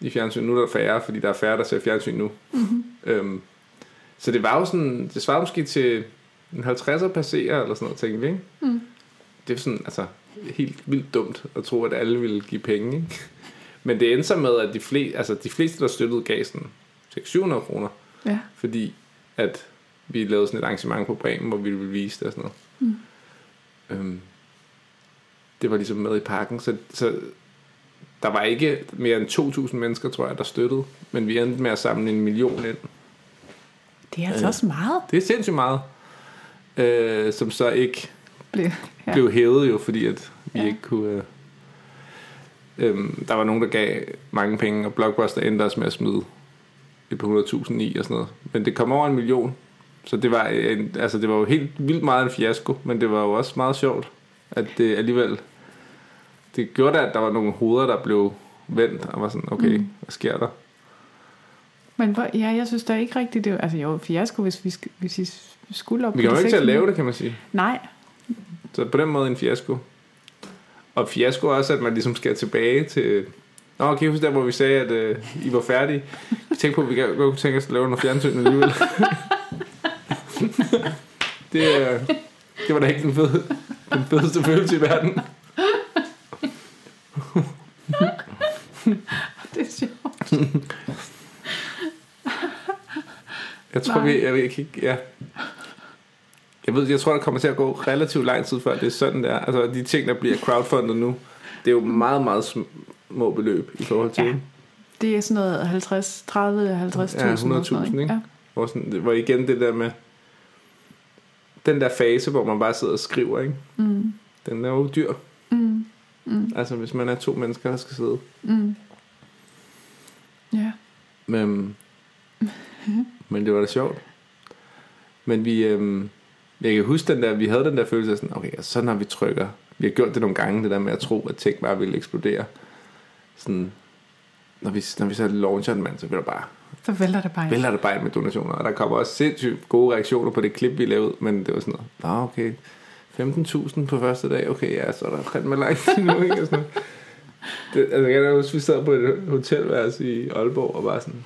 I fjernsyn. Nu er der færre, fordi der er færre, der ser fjernsyn nu. Mm-hmm. Øhm, så det var jo sådan, det svarede måske til en 50'er passerer, eller sådan noget, tænkte vi, ikke? Mm. det er sådan, altså, helt vildt dumt at tro, at alle ville give penge, ikke? Men det endte så med, at de, fleste, altså, de fleste, der støttede, gav sådan 600 kroner, Ja. fordi at vi lavede sådan et arrangement på Bremen, hvor vi ville vise det og sådan noget. Mm. Øhm, det var ligesom med i pakken, så, så der var ikke mere end 2.000 mennesker, tror jeg, der støttede, men vi endte med at samle en million ind. Det er altså Ja. også meget. Det er sindssygt meget, øh, som så ikke Blev. ja. Blev hævet jo, fordi at vi ja. ikke kunne... Øh, øhm, der var nogen, der gav mange penge, og Blockbuster endte også med at smide et par 100.000 i og sådan noget. Men det kom over en million, så det var, en, altså det var jo helt vildt meget en fiasko, men det var jo også meget sjovt, at det alligevel... Det gjorde da, at der var nogle hoveder, der blev vendt, og var sådan, okay, Mm. hvad sker der? Men hvor, ja, jeg synes da ikke rigtigt, det altså jo, fiasko, hvis vi, hvis vi skulle op Vi kommer de ikke til at 600. lave det, kan man sige. Nej, Så på den måde en fiasko. Og fiasko også, at man ligesom skal tilbage til... Nå, kan I huske der, hvor vi sagde, at øh, I var færdige? Vi tænkte på, at vi godt kunne tænke os at lave noget fjernsyn alligevel. <laughs> det, øh, det var da ikke den, fede, den fedeste følelse i verden. <laughs> det er sjovt. Jeg tror, Nej. vi... Jeg, ved ikke, ja. Jeg ved, jeg tror, der kommer til at gå relativt lang tid før det er sådan der. Altså de ting, der bliver crowdfundet nu, det er jo meget, meget små beløb i forhold til. Ja. Det er sådan noget 50, 30, 50 Ja, 100.000, ikke? Ja. Hvor, sådan, hvor igen det der med den der fase, hvor man bare sidder og skriver, ikke? Mm. Den er jo dyr. Mm. Mm. Altså hvis man er to mennesker, der skal sidde. Mm. Ja. Men, <laughs> men det var da sjovt. Men vi, øhm, jeg kan huske den der, vi havde den der følelse af sådan, okay, sådan har vi trykker. Vi har gjort det nogle gange, det der med at tro, at ting bare ville eksplodere. Sådan, når vi, når vi så launcher en mand, så vil der bare, Så vælter det bare ind. vælter det bare ind med donationer. Og der kommer også sindssygt gode reaktioner på det klip, vi lavede, men det var sådan noget, nå okay, 15.000 på første dag, okay, ja, så er der fandme langt <laughs> nu, ikke? Og sådan noget. det, altså, jeg kan huske, vi sad på et hotelværelse i Aalborg, og bare sådan,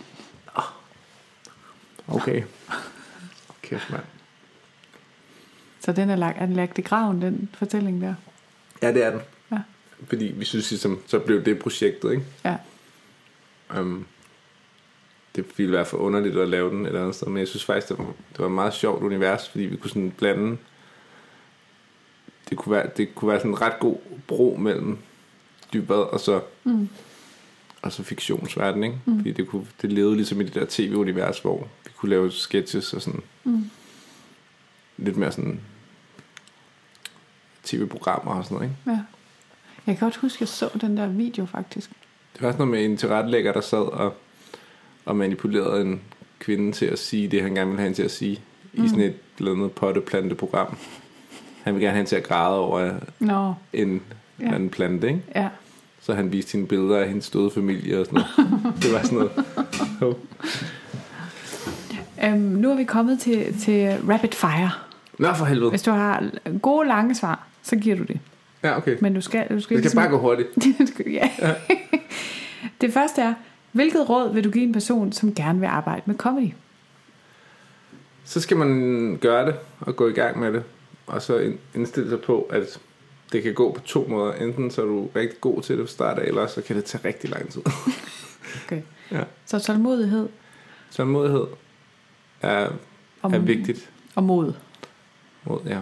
"Åh, okay, kæft mand. Så den er lagt, er den lagt i graven, den fortælling der. Ja, det er den. Ja. Fordi vi synes ligesom, så blev det projektet, ikke? Ja. Um, det ville være for underligt at lave den et eller andet sted, men jeg synes faktisk, det var, det var et meget sjovt univers, fordi vi kunne sådan blande, det kunne være, det kunne være sådan en ret god bro mellem dybvad og så, Mm. og så fiktionsverden, ikke? Mm. Fordi det, kunne, det levede ligesom i det der tv-univers, hvor vi kunne lave sketches og sådan Mm. lidt mere sådan tv-programmer og sådan noget, ikke? Ja. Jeg kan godt huske, at jeg så den der video faktisk. Det var sådan noget med en tilrettelægger, der sad og, og manipulerede en kvinde til at sige det, han gerne ville have hende til at sige. Mm. I sådan et eller andet potteplanteprogram. Han ville gerne have hende til at græde over Nå, en ja. anden plante, ikke? ja. Så han viste hende billeder af hendes døde familie og sådan noget. <laughs> det var sådan noget. Oh. Øhm, nu er vi kommet til, til rapid fire. Nå for helvede. Hvis du har gode, lange svar, så giver du det. Ja, okay. Men du skal, du skal Det kan bare gå hurtigt. <laughs> Skal- ja. <laughs> det første er, hvilket råd vil du give en person, som gerne vil arbejde med comedy? Så skal man gøre det og gå i gang med det. Og så ind- indstille sig på, at det kan gå på to måder. Enten så er du rigtig god til det fra start af, eller så kan det tage rigtig lang tid. <laughs> Okay. Ja. Så tålmodighed Tålmodighed er, og, er vigtigt. og mod. Mod, ja.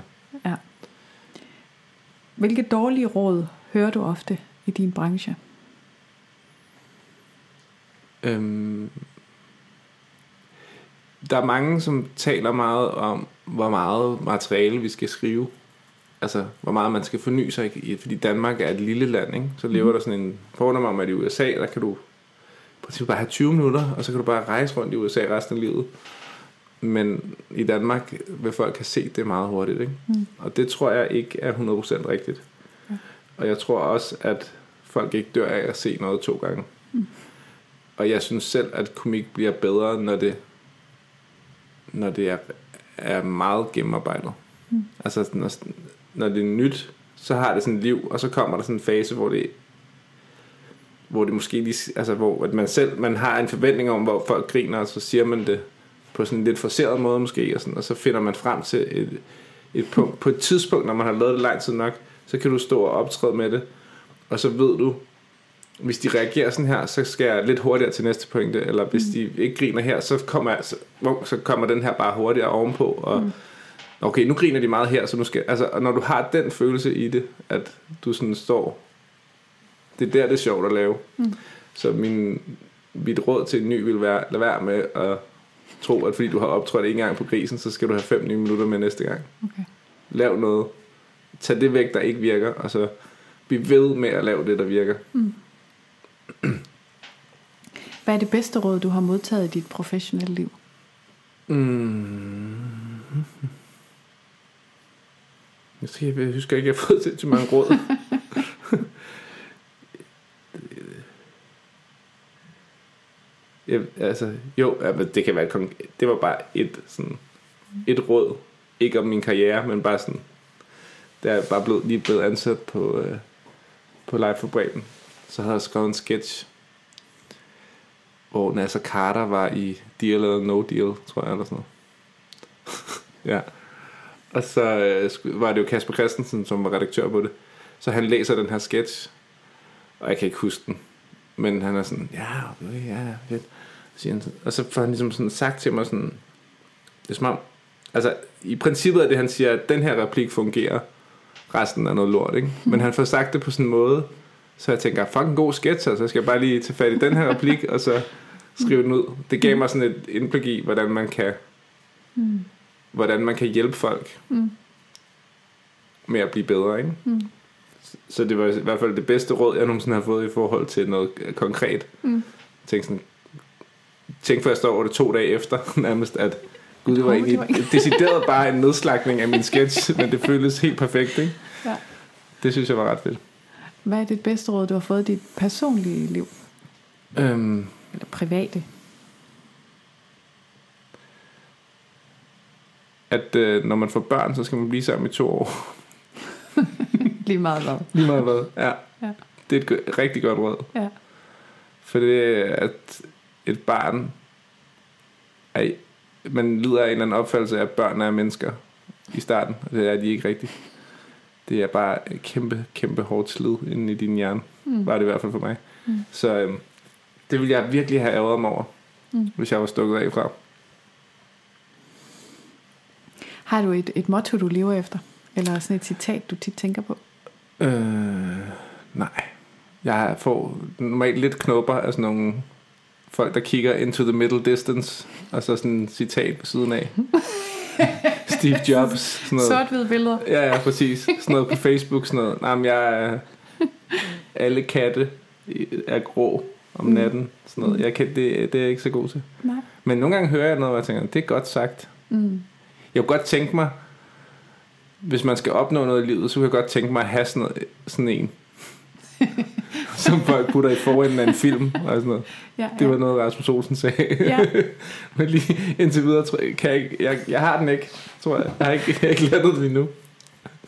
Hvilke dårlige råd hører du ofte i din branche? Øhm, der er mange, som taler meget om, hvor meget materiale vi skal skrive. Altså, hvor meget man skal forny sig. i- Fordi Danmark er et lille land, ikke? Så lever mm. der sådan en fordom om, at i USA, der kan du princippet bare have 20 minutter, og så kan du bare rejse rundt i USA resten af livet. Men i Danmark vil folk have set det meget hurtigt, ikke? Mm. Og det tror jeg ikke er 100% rigtigt. Ja. Og jeg tror også, at folk ikke dør af at se noget to gange. Mm. Og jeg synes selv, at komik bliver bedre, når det, når det er, er meget gennemarbejdet. Mm. Altså, når, når det er nyt, så har det sådan et liv, og så kommer der sådan en fase, hvor det hvor det måske lige, altså hvor at man selv, man har en forventning om, hvor folk griner, og så siger man det på sådan en lidt forseret måde måske, og, sådan, og så finder man frem til et, et punkt, på et tidspunkt, når man har lavet det lang tid nok, så kan du stå og optræde med det, og så ved du, hvis de reagerer sådan her, så skal jeg lidt hurtigere til næste pointe, eller hvis de ikke griner her, så kommer, jeg, så, så kommer den her bare hurtigere ovenpå, og Mm. okay, nu griner de meget her, så nu skal, altså, og når du har den følelse i det, at du sådan står, det er der, det er sjovt at lave. Mm. Så min, mit råd til en ny vil være, lad være med at tro, at fordi du har optrådt en gang på grisen, så skal du have fem nye minutter med næste gang. Okay. Lav noget. Tag det væk, der ikke virker, og så bliv ved med at lave det, der virker. Hvad er det bedste råd, du har modtaget i dit professionelle liv? Mm. Jeg, skal, jeg husker ikke, at jeg har fået til mange råd. <laughs> jeg, altså, jo, det kan være det var bare et sådan et råd, ikke om min karriere, men bare sådan, der er bare blevet, lige blevet ansat på, øh, på Live for Bremen. Så havde jeg skrevet en sketch, hvor Nasser Carter var i Deal eller No Deal, tror jeg, eller sådan noget. <laughs> ja. Og så øh, var det jo Kasper Christensen, som var redaktør på det. Så han læser den her sketch, og jeg kan ikke huske den. Men han er sådan, ja, okay, ja, fedt. Siger han, sådan. og så får han ligesom sådan sagt til mig sådan, det er som om, Altså, i princippet er det, han siger, at den her replik fungerer. Resten er noget lort, ikke? Men han får sagt det på sådan en måde, så jeg tænker, fucking god sketch, altså. Så skal jeg bare lige tage fat i den her replik, og så skrive den ud. Det gav mig sådan et indblik i, hvordan man kan, Mm. hvordan man kan hjælpe folk Mm. med at blive bedre, ikke? Mm. Så det var i hvert fald det bedste råd, jeg nogensinde har fået i forhold til noget konkret. Mm. Tænk sådan, tænk først over det to dage efter, <laughs> nærmest, at gud, det var egentlig decideret bare en nedslagning af min sketch, men det føltes helt perfekt, ikke? Ja. Det synes jeg var ret fedt. Hvad er dit bedste råd, du har fået i dit personlige liv? Øhm, Eller private? at øh, når man får børn, så skal man blive sammen i to år. <laughs> Lige meget hvad? Lige meget hvad. Ja. Ja. Det er et rigtig godt råd. Ja. For det er, at et barn er, man lider af en eller anden opfattelse af, at børn er mennesker i starten. Og det er de ikke rigtigt. Det er bare et kæmpe, kæmpe hårdt slid inde i din hjerne. Mm. Var det i hvert fald for mig. Mm. Så øhm, det ville jeg virkelig have ærget mig over, Mm. hvis jeg var stukket af fra. Har du et, et motto, du lever efter? Eller sådan et citat, du tit tænker på? Øh, nej. Jeg får normalt lidt knopper af sådan nogle folk, der kigger into the middle distance, og så sådan et citat på siden af. <laughs> Steve Jobs. Sådan noget. Sort-hvide billeder. Ja, ja, præcis. Sådan noget på <laughs> Facebook, sådan noget. Nej, men jeg er... Alle katte er grå om Mm. natten. Sådan noget. Jeg kan, det, det er jeg ikke så god til. Nej. Men nogle gange hører jeg noget, og jeg tænker, det er godt sagt. Mm. Jeg kunne godt tænke mig, hvis man skal opnå noget i livet, så kunne jeg godt tænke mig at have sådan, noget, sådan en. <laughs> som folk putter i forenden af en film og sådan noget. <laughs> Ja, Det var noget, Rasmus Olsen sagde. Ja. <laughs> Men lige indtil videre, kan jeg, ikke, jeg, jeg har den ikke, tror jeg. Jeg har ikke, jeg har ikke landet den endnu.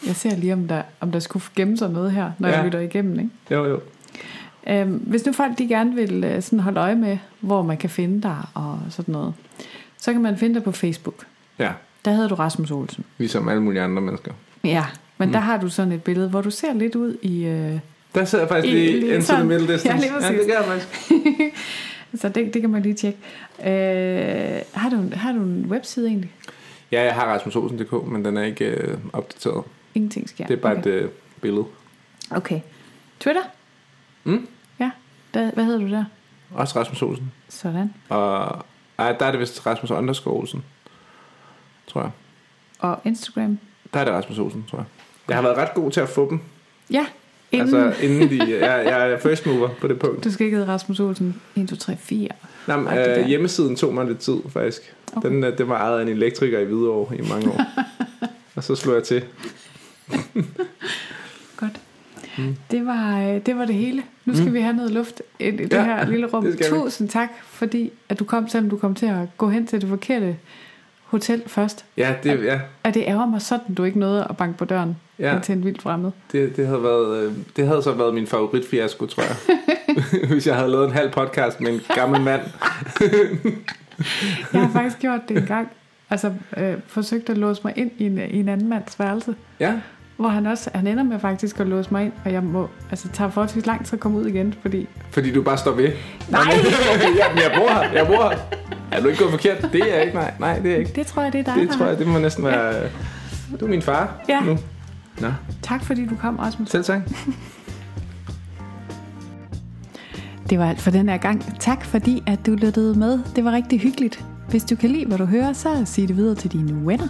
Jeg ser lige, om der, om der skulle gemme sig noget her, når ja. Jeg lytter igennem. Ikke? Jo, jo. Øhm, hvis nu folk de gerne vil øh, sådan holde øje med, hvor man kan finde dig og sådan noget, så kan man finde dig på Facebook. Ja, Der hedder du Rasmus Olsen. ligesom alle mulige andre mennesker. Ja, men. Mm. der har du sådan et billede, hvor du ser lidt ud i... Øh, Der sidder jeg faktisk I- lige the sådan. middle distance. Ja, lige præcis. ja, det gør jeg faktisk. <laughs> så det, det kan man lige tjekke. Øh, har, du, har du en webside egentlig? Ja, jeg har rasmusolsen.dk, men den er ikke øh, opdateret. Ingenting sker. Det er bare okay. et øh, billede. Okay. Twitter? Mm. Ja. Der, hvad hedder du der? Også Rasmus Olsen. Sådan. Og ej, der er det vist Rasmus underscore Olsen. Tror jeg. Og Instagram? Der er det Rasmus Olsen, tror jeg. Jeg har været ret god til at få dem. Ja. Inden, Altså inden de... Jeg, jeg er first mover på det punkt. Du skal ikke hedde Rasmus Olsen 1, 2, 3, 4. Nå, men, øh, hjemmesiden tog mig lidt tid, faktisk. Okay. Den, øh, det var ejet af en elektriker i Hvidovre i mange år. <laughs> og så slog jeg til. <laughs> Godt. Mm. Det, var, øh, det var det hele. Nu skal Mm. vi have noget luft i det Ja, her lille rum. skal vi. Tusind tak, fordi at du kom, selvom du kom til at gå hen til det forkerte hotel først. Ja, det, ja, Og det ærger mig sådan, du ikke nåede at banke på døren ja. til en vild fremmed. det, det, havde været, øh, det havde så været min favoritfiasko, tror jeg. <laughs> Hvis jeg havde lavet en halv podcast med en gammel mand. Jeg har faktisk gjort det en gang. Altså øh, forsøgt at låse mig ind i en, i en anden mands værelse. Ja, Hvor han også, han ender med faktisk at låse mig ind, og jeg må, altså tager forholdsvis lang tid at komme ud igen, fordi... fordi du bare står ved. Nej! ja, men jeg bor her, jeg bor her. Er du ikke gået forkert? Det er jeg ikke, nej. Nej, det er jeg ikke. Det tror jeg, det er dig, Det der tror jeg, det må næsten være... Du er min far Ja. nu. Nå, Tak fordi du kom, Rasmus. selv tak. <laughs> Det var alt for den her gang. Tak fordi, at du lyttede med. Det var rigtig hyggeligt. Hvis du kan lide, hvad du hører, så sig det videre til dine venner.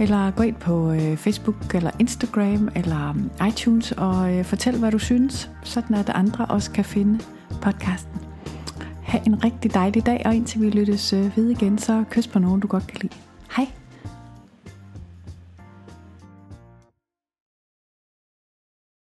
Eller gå ind på øh, Facebook eller Instagram eller um, iTunes og øh, fortæl, hvad du synes, sådan at andre også kan finde podcasten. Ha' en rigtig dejlig dag, og indtil vi lyttes øh, ved igen, så kys på nogen, du godt kan lide. Hej!